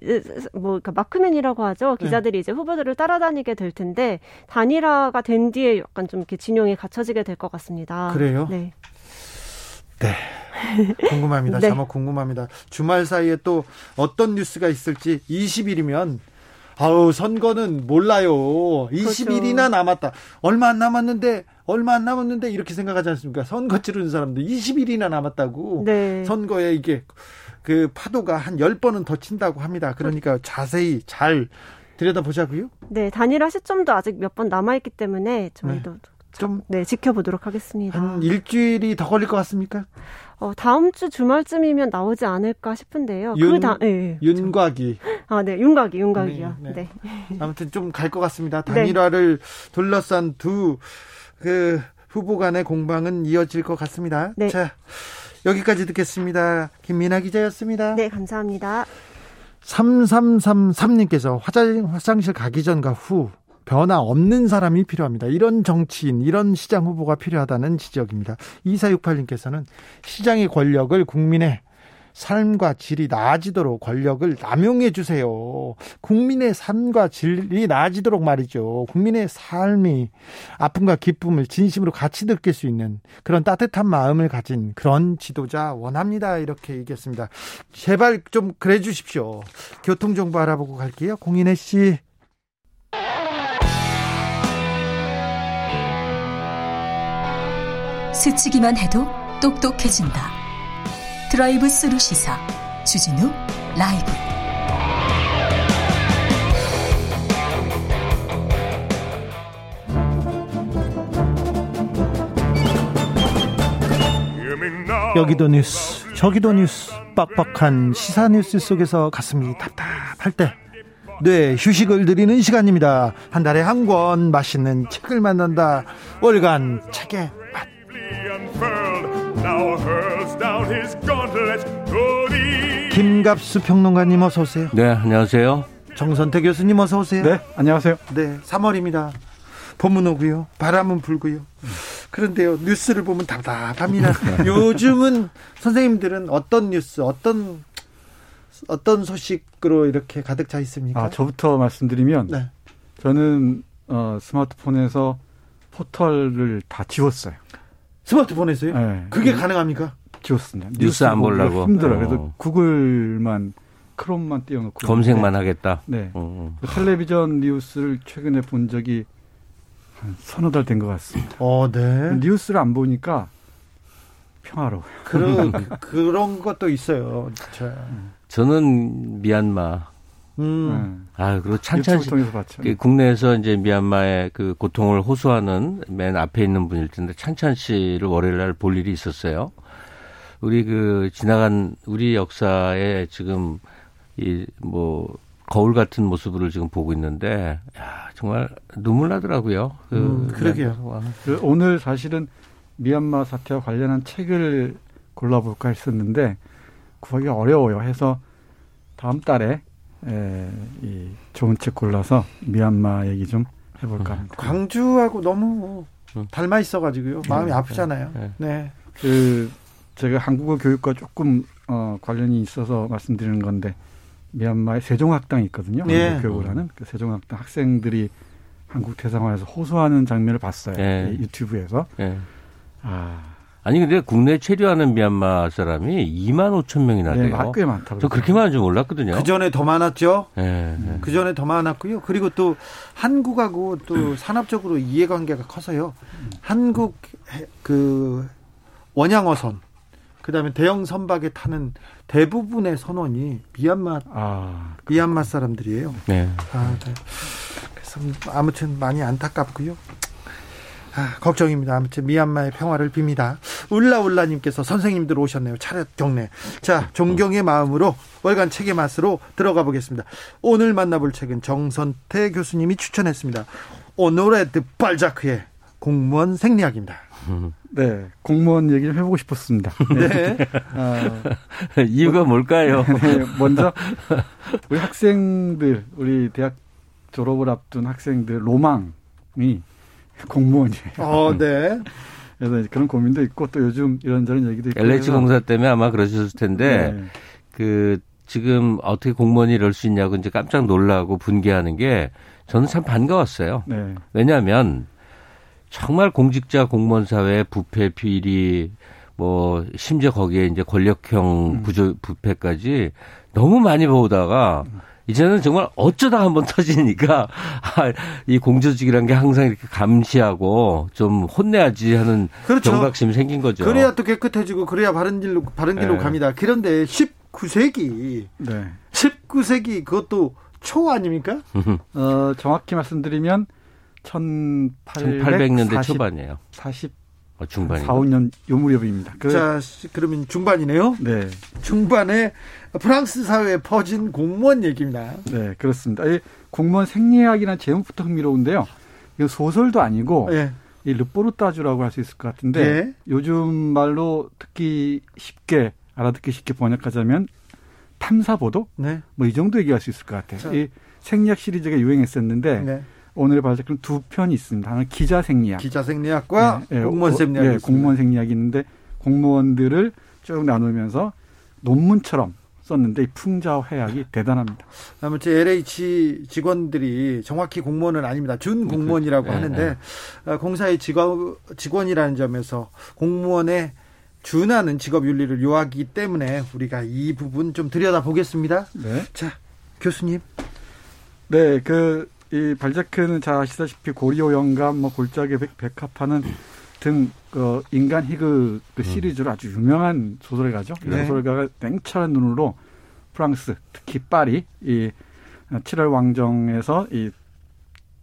뭐 그러니까 마크맨이라고 하죠. 네. 기자들이 네. 이제 후보들을 따라다니게 될 텐데 단일화가 된 뒤에 약간 좀 이렇게 진용이 갖춰지게 될 것 같습니다. 그래요? 네. 네. 궁금합니다. 네. 자막 궁금합니다. 주말 사이에 또 어떤 뉴스가 있을지 20일이면 아우 선거는 몰라요. 20일이나 그렇죠. 남았다. 얼마 안 남았는데 얼마 안 남았는데 이렇게 생각하지 않습니까? 선거 치르는 사람들 20일이나 남았다고. 네. 선거에 이게 그 파도가 한 10번은 더 친다고 합니다. 그러니까 자세히 잘 들여다보자고요. 네, 단일화 시점도 아직 몇 번 남아 있기 때문에 저희도 네. 좀 네, 지켜보도록 하겠습니다. 한 일주일이 더 걸릴 것 같습니까? 어, 다음 주 주말쯤이면 나오지 않을까 싶은데요. 윤, 그 다, 네, 윤곽이. 아, 네, 윤곽이, 윤곽이요. 네. 네. 네. 아무튼 좀 갈 것 같습니다. 네. 단일화를 둘러싼 두 그 후보 간의 공방은 이어질 것 같습니다. 네. 자, 여기까지 듣겠습니다. 김민아 기자였습니다. 네, 감사합니다. 3333님께서 화장, 화장실 가기 전과 후 변화 없는 사람이 필요합니다. 이런 정치인, 이런 시장 후보가 필요하다는 지적입니다. 2468님께서는 시장의 권력을 국민의 삶과 질이 나아지도록 권력을 남용해 주세요. 국민의 삶과 질이 나아지도록 말이죠. 국민의 삶이 아픔과 기쁨을 진심으로 같이 느낄 수 있는 그런 따뜻한 마음을 가진 그런 지도자 원합니다. 이렇게 얘기했습니다. 제발 좀 그래 주십시오. 교통정보 알아보고 갈게요. 공인혜 씨. 스치기만 해도 똑똑해진다. 드라이브 스루 시사 주진우 라이브 여기도 뉴스 저기도 뉴스 빡빡한 시사 뉴스 속에서 가슴이 답답할 때 네, 휴식을 드리는 시간입니다. 한 달에 한 권 맛있는 책을 만난다. 월간 책의 맛. 김갑수 평론가님 어서 오세요. 네, 안녕하세요. 정선태 교수님 어서 오세요. 네, 안녕하세요. 네, 3월입니다. 봄은 오고요. 바람은 불고요. 그런데요, 뉴스를 보면 답답합니다. 요즘은 선생님들은 어떤 뉴스, 어떤 어떤 소식으로 이렇게 가득 차 있습니까? 아, 저부터 말씀드리면 네. 저는 어, 스마트폰에서 포털을 다 지웠어요. 스마트폰에서요? 네. 그게 가능합니까? 지웠습니다. 뉴스, 뉴스 안 보려고 힘들어. 어. 그래서 구글만 크롬만 띄워놓고 검색만 하겠다. 네. 어. 그 텔레비전 뉴스를 최근에 본 적이 한 서너 달 된 것 같습니다. 어, 네. 뉴스를 안 보니까 평화로워요. 그런 그런 것도 있어요. 저. 저는 미얀마. 음. 아, 그리고 찬찬 씨. 그 국내에서 이제 미얀마의 그 고통을 호소하는 맨 앞에 있는 분일 텐데 찬찬 씨를 월요일 날 볼 일이 있었어요. 우리 그 지나간 우리 역사에 지금 이 뭐 거울 같은 모습을 지금 보고 있는데 야, 정말 눈물 나더라고요. 그 음, 그러게요. 그 오늘 사실은 미얀마 사태와 관련한 책을 골라볼까 했었는데 구하기가 어려워요. 해서 다음 달에 에, 이 좋은 책 골라서 미얀마 얘기 좀 해볼까 합니다. 광주하고 너무 음. 닮아 있어가지고요. 마음이 네, 아프잖아요. 네. 네. 그 제가 한국어 교육과 조금 어, 관련이 있어서 말씀드리는 건데 미얀마에 세종학당이 있거든요. 네. 한국 교육을 하는 그 세종학당 학생들이 한국 대사관에서 호소하는 장면을 봤어요. 네. 유튜브에서. 네. 아. 아니 근데 국내 체류하는 미얀마 사람이 2만 5천 명이나 네, 돼요. 네, 꽤 많다고. 저 그렇게 많은 줄 몰랐거든요. 그 전에 더 많았죠. 네, 네. 그 전에 더 많았고요. 그리고 또 한국하고 또 산업적으로 이해관계가 커서요. 한국 그 원양어선 그다음에 대형 선박에 타는 대부분의 선원이 미얀마 아, 미얀마 사람들이에요. 네. 아, 네. 그래서 아무튼 많이 안타깝고요. 아, 걱정입니다. 아무튼 미얀마의 평화를 빕니다. 울라울라님께서 선생님들 오셨네요. 차렷 경례. 자, 존경의 마음으로 월간 책의 맛으로 들어가 보겠습니다. 오늘 만나볼 책은 정선태 교수님이 추천했습니다. 오노레드 발자크의 공무원 생리학입니다. 네, 공무원 얘기 좀 해보고 싶었습니다. 네. 어, 이유가 뭘까요? 네, 먼저 우리 학생들, 우리 대학 졸업을 앞둔 학생들 로망이 공무원이에요. 어, 네. 그래서 그런 고민도 있고 또 요즘 이런저런 얘기도 있고. LH 공사 때문에 아마 그러셨을 텐데 네. 그 지금 어떻게 공무원이 이럴 수 있냐고 이제 깜짝 놀라고 분개하는 게 저는 참 반가웠어요. 네. 왜냐하면 정말 공직자 공무원 사회 부패 비리 뭐 심지어 거기에 이제 권력형 음. 부조 부패까지 너무 많이 보다가 이제는 정말 어쩌다 한번 터지니까 아, 이 공조직이란 게 항상 이렇게 감시하고 좀 혼내야지 하는 그렇죠. 경각심이 생긴 거죠. 그래야 또 깨끗해지고 그래야 바른 길로 바른 길로 네. 갑니다. 그런데 19세기 네. 19세기 그것도 초 아닙니까? 어, 정확히 말씀드리면 1800년대 40, 초반이에요. 40 어, 중반이 4, 5년 요 무렵입니다. 그, 자, 그러면 중반이네요. 네. 중반에 프랑스 사회에 퍼진 공무원 얘기입니다. 네, 그렇습니다. 이 공무원 생리학이나 제목부터 흥미로운데요. 이거 소설도 아니고 네. 이 르포르타주라고 할 수 있을 것 같은데 네. 요즘 말로 듣기 쉽게 알아듣기 쉽게 번역하자면 탐사 보도 네. 뭐이 정도 얘기할 수 있을 것 같아요. 자. 이 생리학 시리즈가 유행했었는데 네. 오늘 발제는 두 편이 있습니다. 하나는 기자 생리학, 기자 생리학과 네, 네. 공무원 생리학, 네, 공무원 생리학이 있는데 공무원들을 쭉 나누면서 논문처럼 썼는데 이 풍자회학이 대단합니다. 아무튼 LH 직원들이 정확히 공무원은 아닙니다. 준 공무원이라고 네, 하는데 네. 공사의 직원 직원이라는 점에서 공무원의 준하는 직업 윤리를 요하기 때문에 우리가 이 부분 좀 들여다 보겠습니다. 네. 자, 교수님. 네, 그 이 발자크는 자 아시다시피 고리오 영감, 뭐 골짜기 백, 백합하는 등 어, 인간 희극 그 음. 시리즈로 아주 유명한 소설가죠. 네. 소설가가 냉철한 눈으로 프랑스, 특히 파리 이 7월 왕정에서 이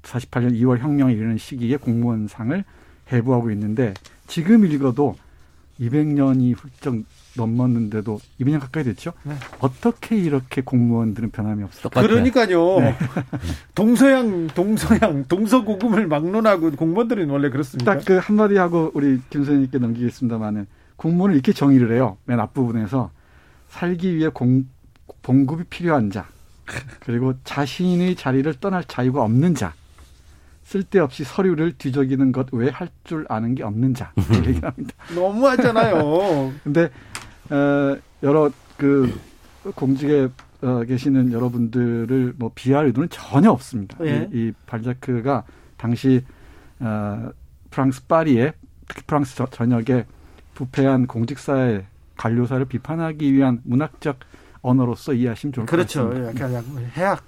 48년 2월 혁명에 이르는 시기에 공무원상을 해부하고 있는데 지금 읽어도 200년이 훌쩍 넘었는데도 200년 가까이 됐죠. 네. 어떻게 이렇게 공무원들은 변함이 없을까? 그러니까요. 네. 동서양, 동서양, 동서고금을 막론하고 공무원들은 원래 그렇습니다. 딱 그 한마디 하고 우리 김 선생님께 넘기겠습니다만은 공무원을 이렇게 정의를 해요. 맨 앞부분에서 살기 위해 공, 봉급이 필요한 자, 그리고 자신의 자리를 떠날 자유가 없는 자, 쓸데없이 서류를 뒤적이는 것 외에 할 줄 아는 게 없는 자 얘기합니다. 너무하잖아요. 근데 어, 여러 그 공직에 어, 계시는 여러분들을 뭐 비할 의도는 전혀 없습니다. 예. 이, 이 발자크가 당시 어, 프랑스 파리에 특히 프랑스 저, 전역에 부패한 공직사회 관료사를 비판하기 위한 문학적 언어로서 이해하시면 좋을 그렇죠. 것 같습니다. 그렇죠. 약간 해학.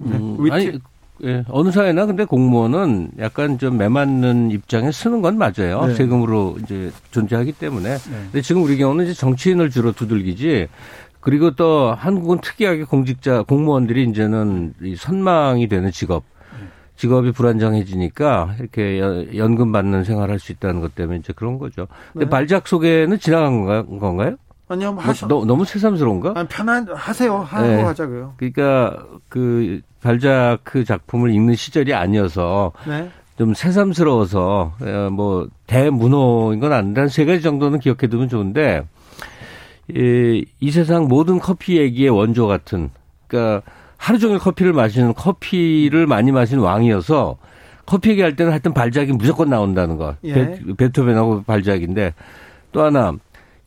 음, 아니 예, 어느 사회나 근데 공무원은 약간 좀 매맞는 입장에 쓰는 건 맞아요. 네. 세금으로 이제 존재하기 때문에. 네. 근데 지금 우리 경우는 이제 정치인을 주로 두들기지. 그리고 또 한국은 특이하게 공직자 공무원들이 이제는 이 선망이 되는 직업. 직업이 불안정해지니까 이렇게 연금 받는 생활할 수 있다는 것 때문에 이제 그런 거죠. 근데 네. 발작 소개는 지나간 건가요? 아니요, 뭐 하셔. 너, 너무 새삼스러운가? 아니, 편한 하세요. 하고 네. 하자고요. 그러니까 그 발자크 작품을 읽는 시절이 아니어서 네. 좀 새삼스러워서 어, 뭐 대문호인 건 아닌데 한 세 가지 정도는 기억해 두면 좋은데 이, 이 세상 모든 커피 얘기의 원조 같은 그러니까 하루 종일 커피를 마시는 커피를 많이 마시는 왕이어서 커피 얘기할 때는 하여튼 발작이 무조건 나온다는 거. 예. 베, 베토벤하고 발작인데 또 하나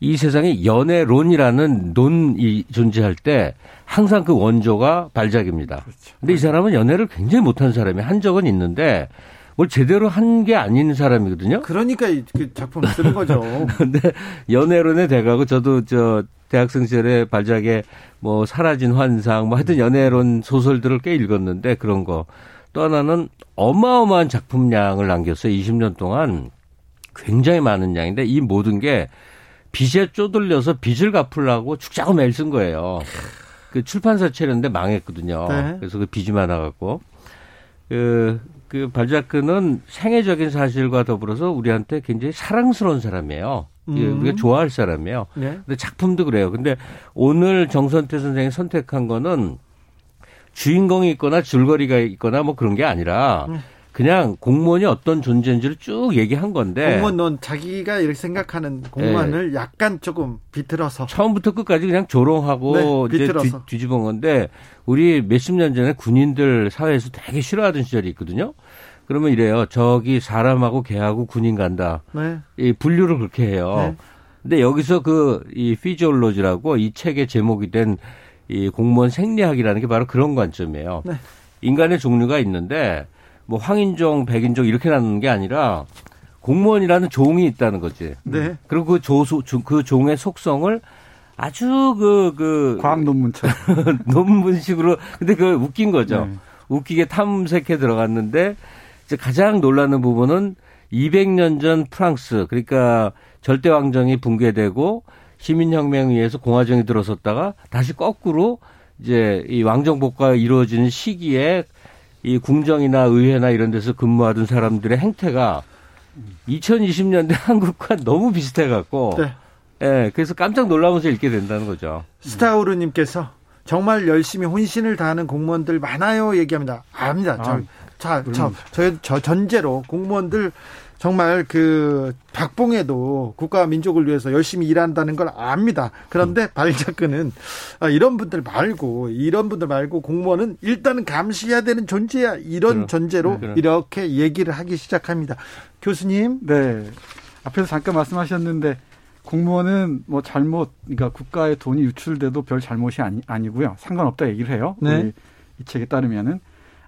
이 세상에 연애론이라는 논이 존재할 때 항상 그 원조가 발작입니다. 그렇죠. 근데 이 사람은 연애를 굉장히 못한 사람이 한 적은 있는데 뭘 제대로 한 게 아닌 사람이거든요. 그러니까 그 작품을 쓰는 거죠. 근데 연애론에 돼가고 저도 저 대학생 시절에 발작에 뭐 사라진 환상 뭐 하여튼 연애론 소설들을 꽤 읽었는데 그런 거. 또 하나는 어마어마한 작품량을 남겼어요. 20년 동안 굉장히 많은 양인데 이 모든 게 빚에 쪼들려서 빚을 갚으려고 죽자고 매일 쓴 거예요. 그 출판사 차렸는데 망했거든요. 네. 그래서 그 빚이 많아갖고. 그, 그 발자크는 생애적인 사실과 더불어서 우리한테 굉장히 사랑스러운 사람이에요. 음. 우리가 좋아할 사람이에요. 네. 근데 작품도 그래요. 근데 오늘 정선태 선생이 선택한 거는 주인공이 있거나 줄거리가 있거나 뭐 그런 게 아니라 음. 그냥 공무원이 어떤 존재인지를 쭉 얘기한 건데. 공무원 넌 자기가 이렇게 생각하는 공무원을 네. 약간 조금 비틀어서. 처음부터 끝까지 그냥 조롱하고 네, 이제 뒤, 집은 건데 우리 몇십 년 전에 군인들 사회에서 되게 싫어하던 시절이 있거든요. 그러면 이래요. 저기 사람하고 개하고 군인 간다. 네. 이 분류를 그렇게 해요. 네. 근데 여기서 그 이 피지올로지라고 이 책의 제목이 된 이 공무원 생리학이라는 게 바로 그런 관점이에요. 네. 인간의 종류가 있는데 뭐 황인종, 백인종 이렇게 나누는 게 아니라 공무원이라는 종이 있다는 거지. 네. 그리고 그 조수 그 종의 속성을 아주 그, 그. 과학 논문처럼. 논문식으로. 근데 그 웃긴 거죠. 네. 웃기게 탐색해 들어갔는데 이제 가장 놀라는 부분은 200년 전 프랑스, 그러니까 절대왕정이 붕괴되고 시민혁명에 의해서 공화정이 들어섰다가 다시 거꾸로 이제 이 왕정복가 이루어지는 시기에 이 궁정이나 의회나 이런 데서 근무하던 사람들의 행태가 2020년대 한국과 너무 비슷해 갖고 네. 예, 그래서 깜짝 놀라면서 읽게 된다는 거죠. 스타우르님께서 정말 열심히 혼신을 다하는 공무원들 많아요 얘기합니다. 압니다. 아, 자, 저, 저, 저 전제로 공무원들 정말 그 박봉에도 국가와 민족을 위해서 열심히 일한다는 걸 압니다. 그런데 음. 발자크는 아, 이런 분들 말고 이런 분들 말고 공무원은 일단은 감시해야 되는 존재야. 이런 전제로 네, 이렇게 얘기를 하기 시작합니다. 교수님. 네. 앞에서 잠깐 말씀하셨는데 공무원은 뭐 잘못 그러니까 국가의 돈이 유출돼도 별 잘못이 아니, 아니고요. 상관없다 얘기를 해요. 네. 이 책에 따르면은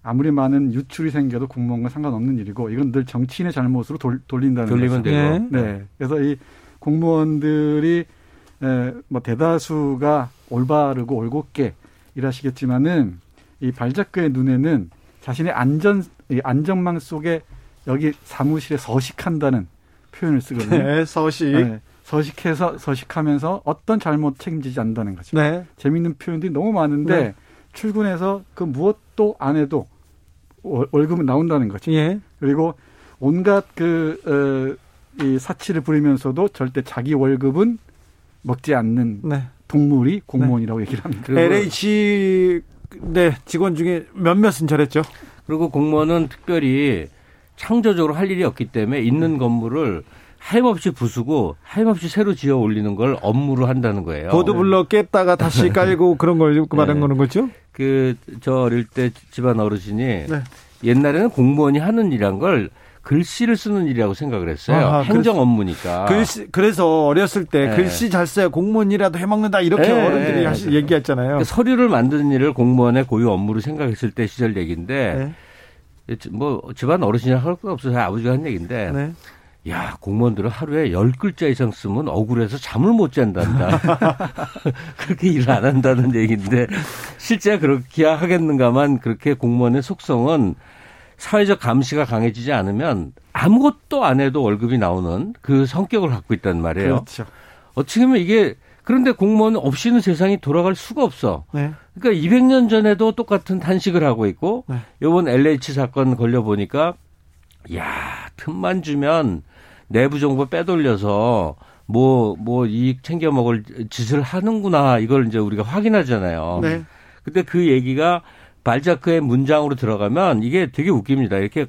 아무리 많은 유출이 생겨도 공무원과 상관없는 일이고 이건 늘 정치인의 잘못으로 돌, 돌린다는 돌리면 거죠. 되고. 네. 네. 그래서 이 공무원들이 에, 뭐 대다수가 올바르고 올곧게 일하시겠지만은 이 발작가의 눈에는 자신의 안전 이 안전망 속에 여기 사무실에 서식한다는 표현을 쓰거든요. 네, 서식. 네, 서식해서 서식하면서 어떤 잘못 책임지지 않는다는 거죠. 네. 재미있는 표현들이 너무 많은데 네. 출근해서 그 무엇 도 안 해도 월급은 나온다는 거죠. 예. 그리고 온갖 그, 어, 이 사치를 부리면서도 절대 자기 월급은 먹지 않는 네. 동물이 공무원이라고 네. 얘기를 합니다. LH 네, 직원 중에 몇몇은 저랬죠. 그리고 공무원은 특별히 창조적으로 할 일이 없기 때문에 있는 네. 건물을 하염없이 부수고 하염없이 새로 지어 올리는 걸 업무로 한다는 거예요. 보드블럭 깼다가 다시 깔고 그런 걸 말한 네. 거는 거죠? 그 저 어릴 때 집안 어르신이 네. 옛날에는 공무원이 하는 일이란 걸 글씨를 쓰는 일이라고 생각을 했어요. 아, 행정 글 업무니까. 글씨 그래서 어렸을 때 네. 글씨 잘 써야 공무원이라도 해먹는다 이렇게 네. 어른들이 하시, 얘기했잖아요. 그러니까 서류를 만드는 일을 공무원의 고유 업무로 생각했을 때 시절 얘기인데 네. 뭐 집안 어르신이 할거 없어서 아버지가 한 얘기인데 네. 야, 공무원들은 하루에 열글자 이상 쓰면 억울해서 잠을 못 잔단다. 그렇게 일을 안 한다는 얘기인데 실제 그렇게 하겠는가만 그렇게 공무원의 속성은 사회적 감시가 강해지지 않으면 아무것도 안 해도 월급이 나오는 그 성격을 갖고 있단 말이에요. 그렇죠. 어떻게 보면 이게 그런데 공무원 없이는 세상이 돌아갈 수가 없어. 네. 그러니까 200년 전에도 똑같은 탄식을 하고 있고 네. 요번 LH 사건 걸려 보니까 야, 틈만 주면 내부 정보 빼돌려서 뭐, 뭐 이익 챙겨 먹을 짓을 하는구나. 이걸 이제 우리가 확인하잖아요. 네. 근데 그 얘기가 발자크의 문장으로 들어가면 이게 되게 웃깁니다. 이렇게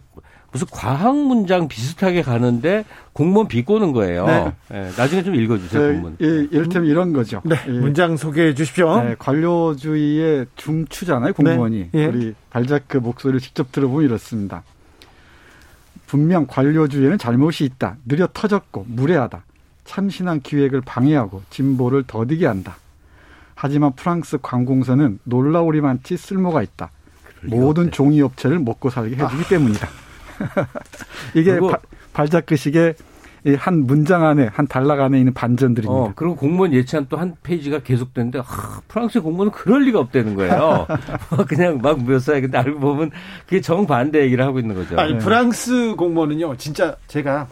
무슨 과학 문장 비슷하게 가는데 공무원 비꼬는 거예요. 네. 네. 나중에 좀 읽어주세요, 네, 공무원. 예, 이를테면 이런 거죠. 네. 예. 문장 소개해 주십시오. 네, 관료주의의 중추잖아요, 공무원이. 네. 예. 우리 발자크 목소리를 직접 들어보면 이렇습니다. 분명 관료주의에는 잘못이 있다. 느려 터졌고 무례하다. 참신한 기획을 방해하고 진보를 더디게 한다. 하지만 프랑스 관공서는 놀라우리만치 쓸모가 있다. 모든 종이 업체를 먹고 살게 해주기 아. 때문이다. 이게 발자크식의 한 문장 안에 한 단락 안에 있는 반전들입니다. 어, 그리고 공무원 예찬 또 한 페이지가 계속되는데 하, 프랑스 공무원은 그럴 리가 없다는 거예요. 그냥 막 묘사해. 근데 알고 보면 그게 정반대 얘기를 하고 있는 거죠. 아니, 네. 프랑스 공무원은요. 진짜 제가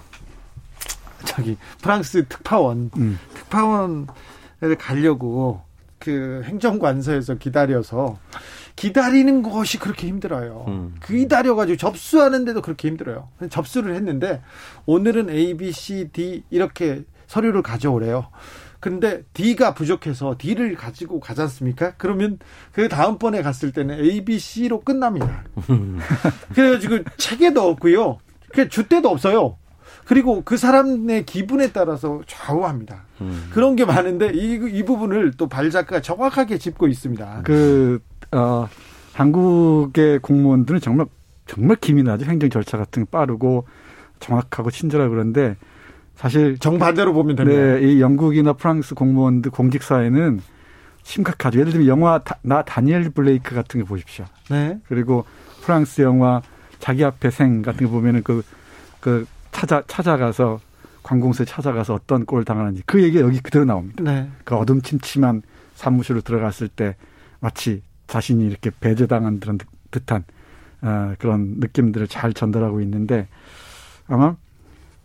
저기 프랑스 특파원 음. 특파원을 가려고 그 행정관서에서 기다려서 기다리는 것이 그렇게 힘들어요. 음. 기다려가지고 접수하는데도 그렇게 힘들어요. 접수를 했는데 오늘은 A, B, C, D 이렇게 서류를 가져오래요. 근데 D가 부족해서 D를 가지고 가지 않습니까? 그러면 그 다음번에 갔을 때는 A, B, C로 끝납니다. 그래가지고 체계도 없고요. 그 주대도 없어요. 그리고 그 사람의 기분에 따라서 좌우합니다. 음. 그런 게 많은데 이, 이 부분을 또 발작가가 정확하게 짚고 있습니다. 그, 어, 한국의 공무원들은 정말, 정말 기민하죠. 행정 절차 같은 게 빠르고 정확하고 친절하고 그런데 사실. 정반대로 보면 됩니다. 네, 이 영국이나 프랑스 공무원들 공직사회는 심각하죠. 예를 들면 영화 나 다니엘 블레이크 같은 거 보십시오. 네. 그리고 프랑스 영화 자기 앞에 생 같은 거 보면은 그, 그 찾아 찾아가서 관공서에 찾아가서 어떤 꼴을 당하는지 그 얘기가 여기 그대로 나옵니다. 네. 그 어둠침침한 사무실로 들어갔을 때 마치 자신이 이렇게 배제당한 그런 듯한 어, 그런 느낌들을 잘 전달하고 있는데 아마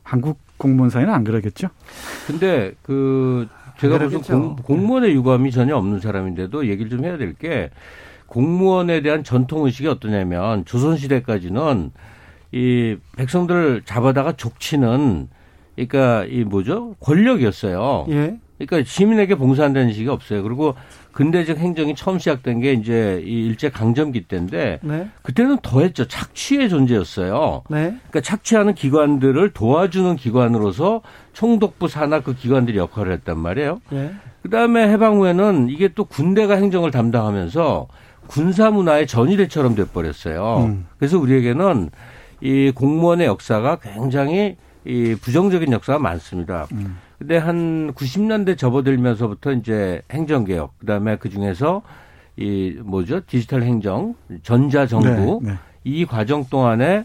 한국 공무원 사회는 안 그러겠죠? 근데 그 제가 무슨 공, 공무원의 유감이 전혀 없는 사람인데도 얘기를 좀 해야 될 게 공무원에 대한 전통 의식이 어떠냐면 조선 시대까지는 이 백성들을 잡아다가 족치는 그러니까 이 뭐죠 권력이었어요. 예. 그러니까 시민에게 봉사한다는 식이 없어요. 그리고 근대적 행정이 처음 시작된 게 이제 이 일제 강점기 때인데 네. 그때는 더했죠. 착취의 존재였어요. 네. 그러니까 착취하는 기관들을 도와주는 기관으로서 총독부 산하 그 기관들이 역할을 했단 말이에요. 네. 그다음에 해방 후에는 이게 또 군대가 행정을 담당하면서 군사 문화의 전위대처럼 돼 버렸어요. 음. 그래서 우리에게는 이 공무원의 역사가 굉장히 이 부정적인 역사가 많습니다. 음. 근데 한 90년대 접어들면서부터 이제 행정개혁, 그 다음에 그 중에서 이 뭐죠? 디지털 행정, 전자정부, 네, 네. 이 과정 동안에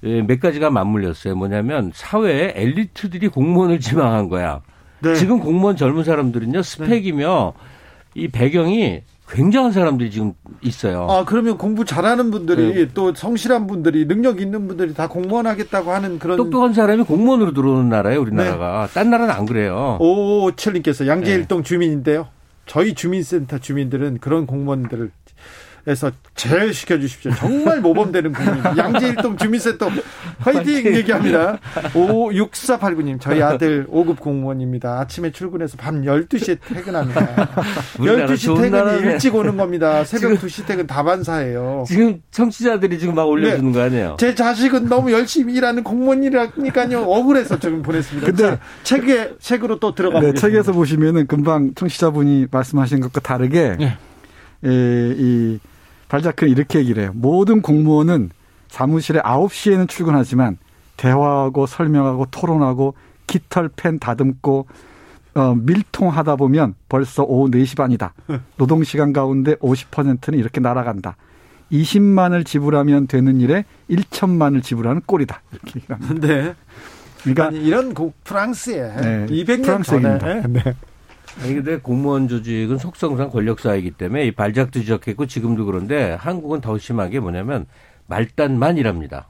몇 가지가 맞물렸어요. 뭐냐면 사회에 엘리트들이 공무원을 지망한 거야. 네. 지금 공무원 젊은 사람들은요, 스펙이며 이 배경이 굉장한 사람들이 지금 있어요. 아, 그러면 공부 잘하는 분들이 네. 또 성실한 분들이 능력 있는 분들이 다 공무원 하겠다고 하는 그런 똑똑한 사람이 공무원으로 들어오는 나라예요, 우리나라가. 네. 딴 나라는 안 그래요. 오칠님께서 양재일동 네. 주민인데요. 저희 주민센터 주민들은 그런 공무원들을 에서 제외시켜 주십시오. 정말 모범되는 국민. 양재일동 주민센터 화이팅 얘기합니다. 56489님, 저희 아들 5급 공무원입니다. 아침에 출근해서 밤 12시에 퇴근합니다. 12시 퇴근이 일찍 오는 겁니다. 새벽 2시 퇴근 다반사예요. 지금 청취자들이 지금 막 올려주는 네. 거 아니에요? 제 자식은 너무 열심히 일하는 공무원이라니까요. 억울해서 지금 보냈습니다. 근데 책에, 책으로 또 들어가 네, 보겠습니다. 책에서 보시면은 금방 청취자분이 말씀하신 것과 다르게 네. 에, 이 발자크는 이렇게 얘기를 해요. 모든 공무원은 사무실에 9시에는 출근하지만 대화하고 설명하고 토론하고 깃털 펜 다듬고 어, 밀통하다 보면 벌써 오후 4시 반이다. 노동시간 가운데 50%는 이렇게 날아간다. 20만을 지불하면 되는 일에 1천만을 지불하는 꼴이다. 이렇게 얘기합니다. 네. 그러니까 아니, 이런 프랑스에 네, 200년 프랑스 전에 네. 아니 근데 공무원 조직은 속성상 권력 사회이기 때문에 이 발작도 지적했고 지금도 그런데 한국은 더 심하게 뭐냐면 말단만이랍니다.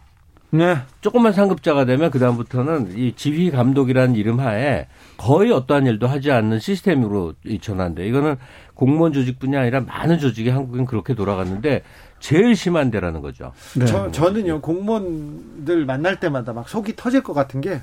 네. 조금만 상급자가 되면 그다음부터는 이 지휘 감독이라는 이름 하에 거의 어떠한 일도 하지 않는 시스템으로 전환돼. 이거는 공무원 조직뿐이 아니라 많은 조직이 한국은 그렇게 돌아갔는데 제일 심한 데라는 거죠. 네. 저, 저는요 공무원들 만날 때마다 막 속이 터질 것 같은 게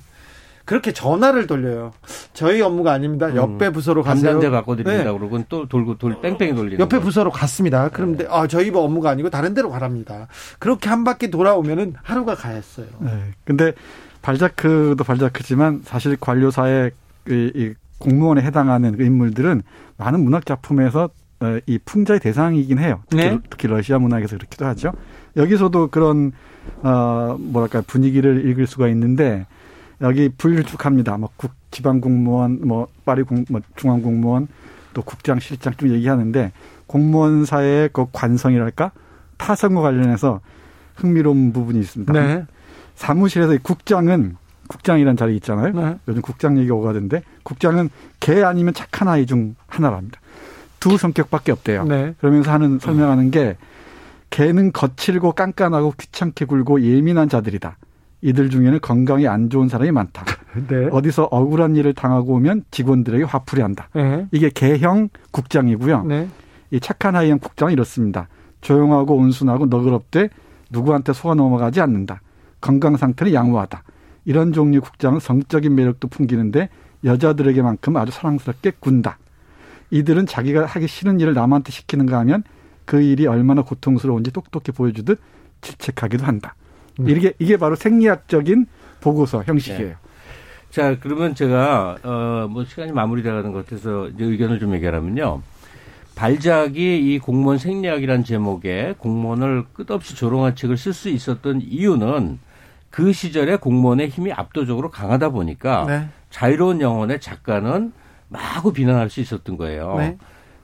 그렇게 전화를 돌려요. 저희 업무가 아닙니다. 음. 옆에 부서로 가세요. 담당자 바꿔드린다 네. 그러고 또 돌고 돌 뺑뺑이 돌리는. 옆에 거. 부서로 갔습니다. 그런데 네. 아 저희 업무가 아니고 다른 데로 가랍니다. 그렇게 한 바퀴 돌아오면은 하루가 가했어요. 네. 근데 발자크도 발자크지만 사실 관료사의 이, 이 공무원에 해당하는 그 인물들은 많은 문학 작품에서 어, 이 풍자의 대상이긴 해요. 특히, 네. 특히 러시아 문학에서 그렇기도 하죠. 여기서도 그런 어 뭐랄까 분위기를 읽을 수가 있는데 여기 분류를 쭉 합니다. 뭐 국, 지방 공무원, 뭐 파리 공, 뭐 중앙 공무원, 또 국장, 실장 좀 얘기하는데 공무원사의 그 관성이랄까 타성과 관련해서 흥미로운 부분이 있습니다. 네. 사무실에서 국장은 국장이라는 자리 있잖아요. 네. 요즘 국장 얘기 오가던데 국장은 개 아니면 착한 아이 중 하나랍니다. 두 성격밖에 없대요. 네. 그러면서 하는 설명하는 게 개는 거칠고 깐깐하고 귀찮게 굴고 예민한 자들이다. 이들 중에는 건강이 안 좋은 사람이 많다. 네. 어디서 억울한 일을 당하고 오면 직원들에게 화풀이 한다. 네. 이게 개형 국장이고요. 네. 이 착한 아이형 국장은 이렇습니다. 조용하고 온순하고 너그럽되 누구한테 속아 넘어가지 않는다. 건강 상태는 양호하다. 이런 종류 국장은 성적인 매력도 풍기는데 여자들에게만큼 아주 사랑스럽게 군다. 이들은 자기가 하기 싫은 일을 남한테 시키는가 하면 그 일이 얼마나 고통스러운지 똑똑히 보여주듯 질책하기도 한다. 음. 이게 이게 바로 생리학적인 보고서 형식이에요. 네. 자, 그러면 제가 어 뭐 시간이 마무리돼가는 것 같아서 이제 의견을 좀 얘기하면요. 발작이 이 공무원 생리학이라는 제목의 공무원을 끝없이 조롱한 책을 쓸 수 있었던 이유는 그 시절에 공무원의 힘이 압도적으로 강하다 보니까 네. 자유로운 영혼의 작가는 마구 비난할 수 있었던 거예요. 네.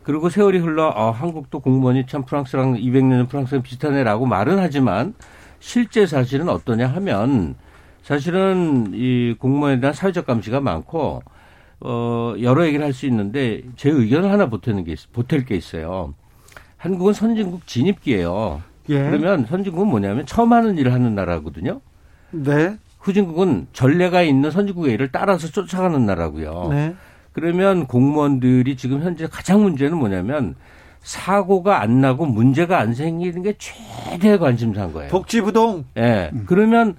그리고 세월이 흘러 아, 한국도 공무원이 참 프랑스랑 200년 프랑스랑 비슷하네라고 말은 하지만 실제 사실은 어떠냐 하면 사실은 이 공무원에 대한 사회적 감시가 많고 어 여러 얘기를 할 수 있는데 제 의견을 하나 보태는 게 보탤 게 있어요. 한국은 선진국 진입기예요. 예. 그러면 선진국은 뭐냐면 처음 하는 일을 하는 나라거든요. 네. 후진국은 전례가 있는 선진국의 일을 따라서 쫓아가는 나라고요. 네. 그러면 공무원들이 지금 현재 가장 문제는 뭐냐면 사고가 안 나고 문제가 안 생기는 게 최대의 관심사인 거예요. 복지부동. 예. 네. 그러면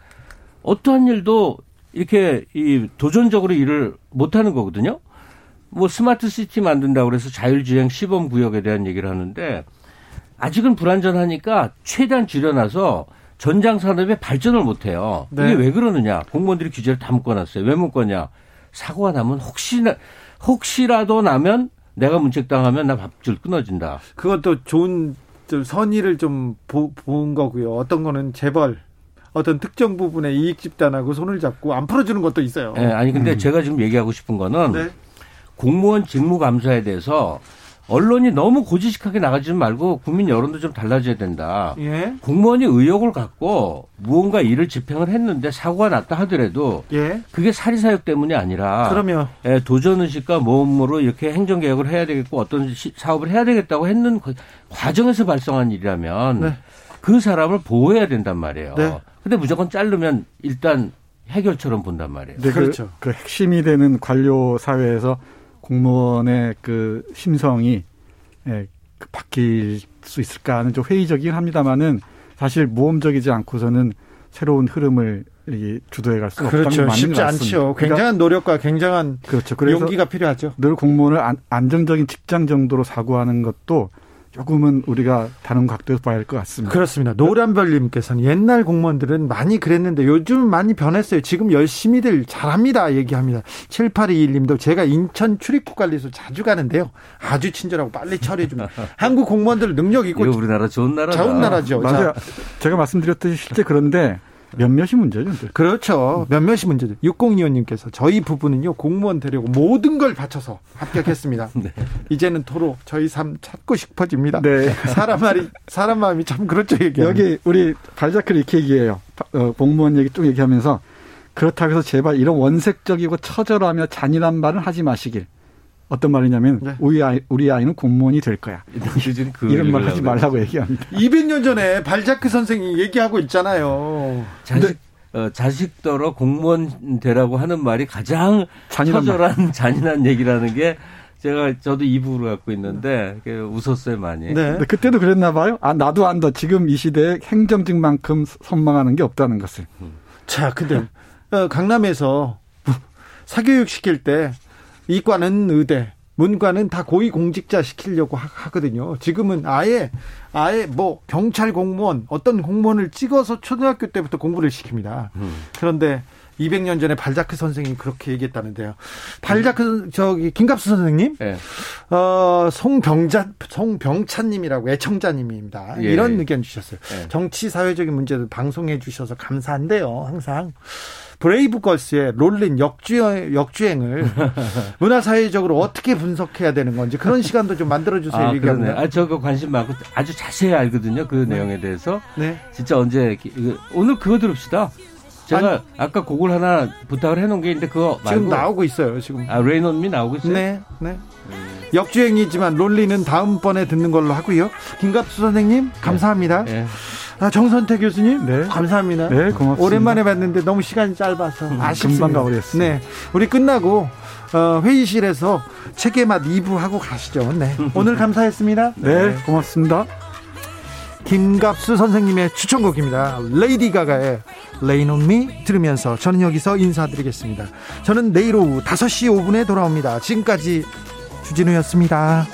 어떠한 일도 이렇게 이 도전적으로 일을 못 하는 거거든요. 뭐 스마트 시티 만든다고 그래서 자율주행 시범 구역에 대한 얘기를 하는데 아직은 불안전하니까 최대한 줄여놔서 전장 산업에 발전을 못 해요. 네. 이게 왜 그러느냐? 공무원들이 규제를 다 묶어놨어요. 왜 묶었냐? 사고가 나면 혹시나 혹시라도 나면 내가 문책당하면 나 밥줄 끊어진다. 그것도 좋은 좀 선의를 좀본 거고요. 어떤 거는 재벌 어떤 특정 부분에 이익 집단하고 손을 잡고 안 풀어주는 것도 있어요. 네, 아니 근데 음. 제가 지금 얘기하고 싶은 거는 네. 공무원 직무 감사에 대해서 언론이 너무 고지식하게 나가지 말고 국민 여론도 좀 달라져야 된다. 예? 공무원이 의욕을 갖고 무언가 일을 집행을 했는데 사고가 났다 하더라도 예? 그게 사리사욕 때문이 아니라 그러면 예, 도전 의식과 모험으로 이렇게 행정 개혁을 해야 되겠고 어떤 시, 사업을 해야 되겠다고 했는 과정에서 발생한 일이라면 네. 그 사람을 보호해야 된단 말이에요. 네. 근데 무조건 자르면 일단 해결처럼 본단 말이에요. 네, 그렇죠. 그, 그 핵심이 되는 관료 사회에서 공무원의 그 심성이 예, 그 바뀔 수 있을까 하는 좀 회의적이긴 합니다만은 사실 모험적이지 않고서는 새로운 흐름을 주도해 갈 수가 그렇죠. 없다는 쉽지 않죠. 그러니까 굉장한 노력과 굉장한 그렇죠. 용기가 필요하죠. 늘 공무원을 안, 안정적인 직장 정도로 사고하는 것도 조금은 우리가 다른 각도에서 봐야 할 것 같습니다. 그렇습니다. 노란별님께서는 옛날 공무원들은 많이 그랬는데 요즘은 많이 변했어요. 지금 열심히들 잘합니다. 얘기합니다. 7821님도 제가 인천 출입국 관리소 자주 가는데요. 아주 친절하고 빨리 처리해줍니다. 한국 공무원들 능력 있고. 우리나라 좋은 나라 좋은 나라죠. 맞아요. 제가 말씀드렸듯이 실제 그런데 몇몇이 문제죠. 그렇죠. 몇몇이 문제죠. 6025님께서 저희 부부는요 공무원 되려고 모든 걸 바쳐서 합격했습니다. 네. 이제는 도로 저희 삶 찾고 싶어집니다. 네. 사람 말이 사람 마음이 참 그렇죠. 얘기 여기 우리 발자크 이렇게 얘기해요. 어, 공무원 얘기 쭉 얘기하면서 그렇다고 해서 제발 이런 원색적이고 처절하며 잔인한 말은 하지 마시길. 어떤 말이냐면 네. 우리 아이 우리 아이는 공무원이 될 거야. 그 이런 말 하지 말라고 얘기합니다. 200년 전에 발자크 선생이 얘기하고 있잖아요. 자식 어, 자식더러 공무원 되라고 하는 말이 가장 잔인한 처절한 말. 잔인한 얘기라는 게 제가 저도 이부를 갖고 있는데 웃었어요 많이. 네. 그때도 그랬나 봐요. 아 나도 안다. 지금 이 시대에 행정직만큼 선망하는 게 없다는 것을. 자, 근데 어, 강남에서 사교육 시킬 때 이과는 의대, 문과는 다 고위 공직자 시키려고 하거든요. 지금은 아예 아예 뭐 경찰 공무원 어떤 공무원을 찍어서 초등학교 때부터 공부를 시킵니다. 음. 그런데 200년 전에 발자크 선생님이 그렇게 얘기했다는데요. 발자크 저기 김갑수 선생님, 네. 어 송병자 송병찬님이라고 애청자님입니다. 예. 이런 의견 주셨어요. 예. 정치 사회적인 문제들 방송해 주셔서 감사한데요. 항상 브레이브걸스의 롤린 역주행, 역주행을 문화사회적으로 어떻게 분석해야 되는 건지 그런 시간도 좀 만들어주세요. 아, 그러네. 아, 저거 관심 많고 아주 자세히 알거든요. 그 네. 내용에 대해서. 네. 진짜 언제, 오늘 그거 들읍시다. 제가 아니, 아까 곡을 하나 부탁을 해놓은 게 있는데 그거 말고 지금 나오고 있어요. 지금 아 레이논미 나오고 있어요. 네, 네. 음. 역주행이지만 롤리는 다음번에 듣는 걸로 하고요. 김갑수 선생님 감사합니다. 네. 네. 아, 정선태 교수님, 네. 감사합니다. 네, 고맙습니다. 오랜만에 봤는데 너무 시간이 짧아서 음, 아쉽습니다. 금방 가버렸어요. 네, 우리 끝나고 어, 회의실에서 책의 맛 2부 하고 가시죠. 네, 오늘 감사했습니다. 네, 고맙습니다. 김갑수 선생님의 추천곡입니다. 레이디 가가의 Rain on Me 들으면서 저는 여기서 인사드리겠습니다. 저는 내일 오후 5시 5분에 돌아옵니다. 지금까지 주진우였습니다.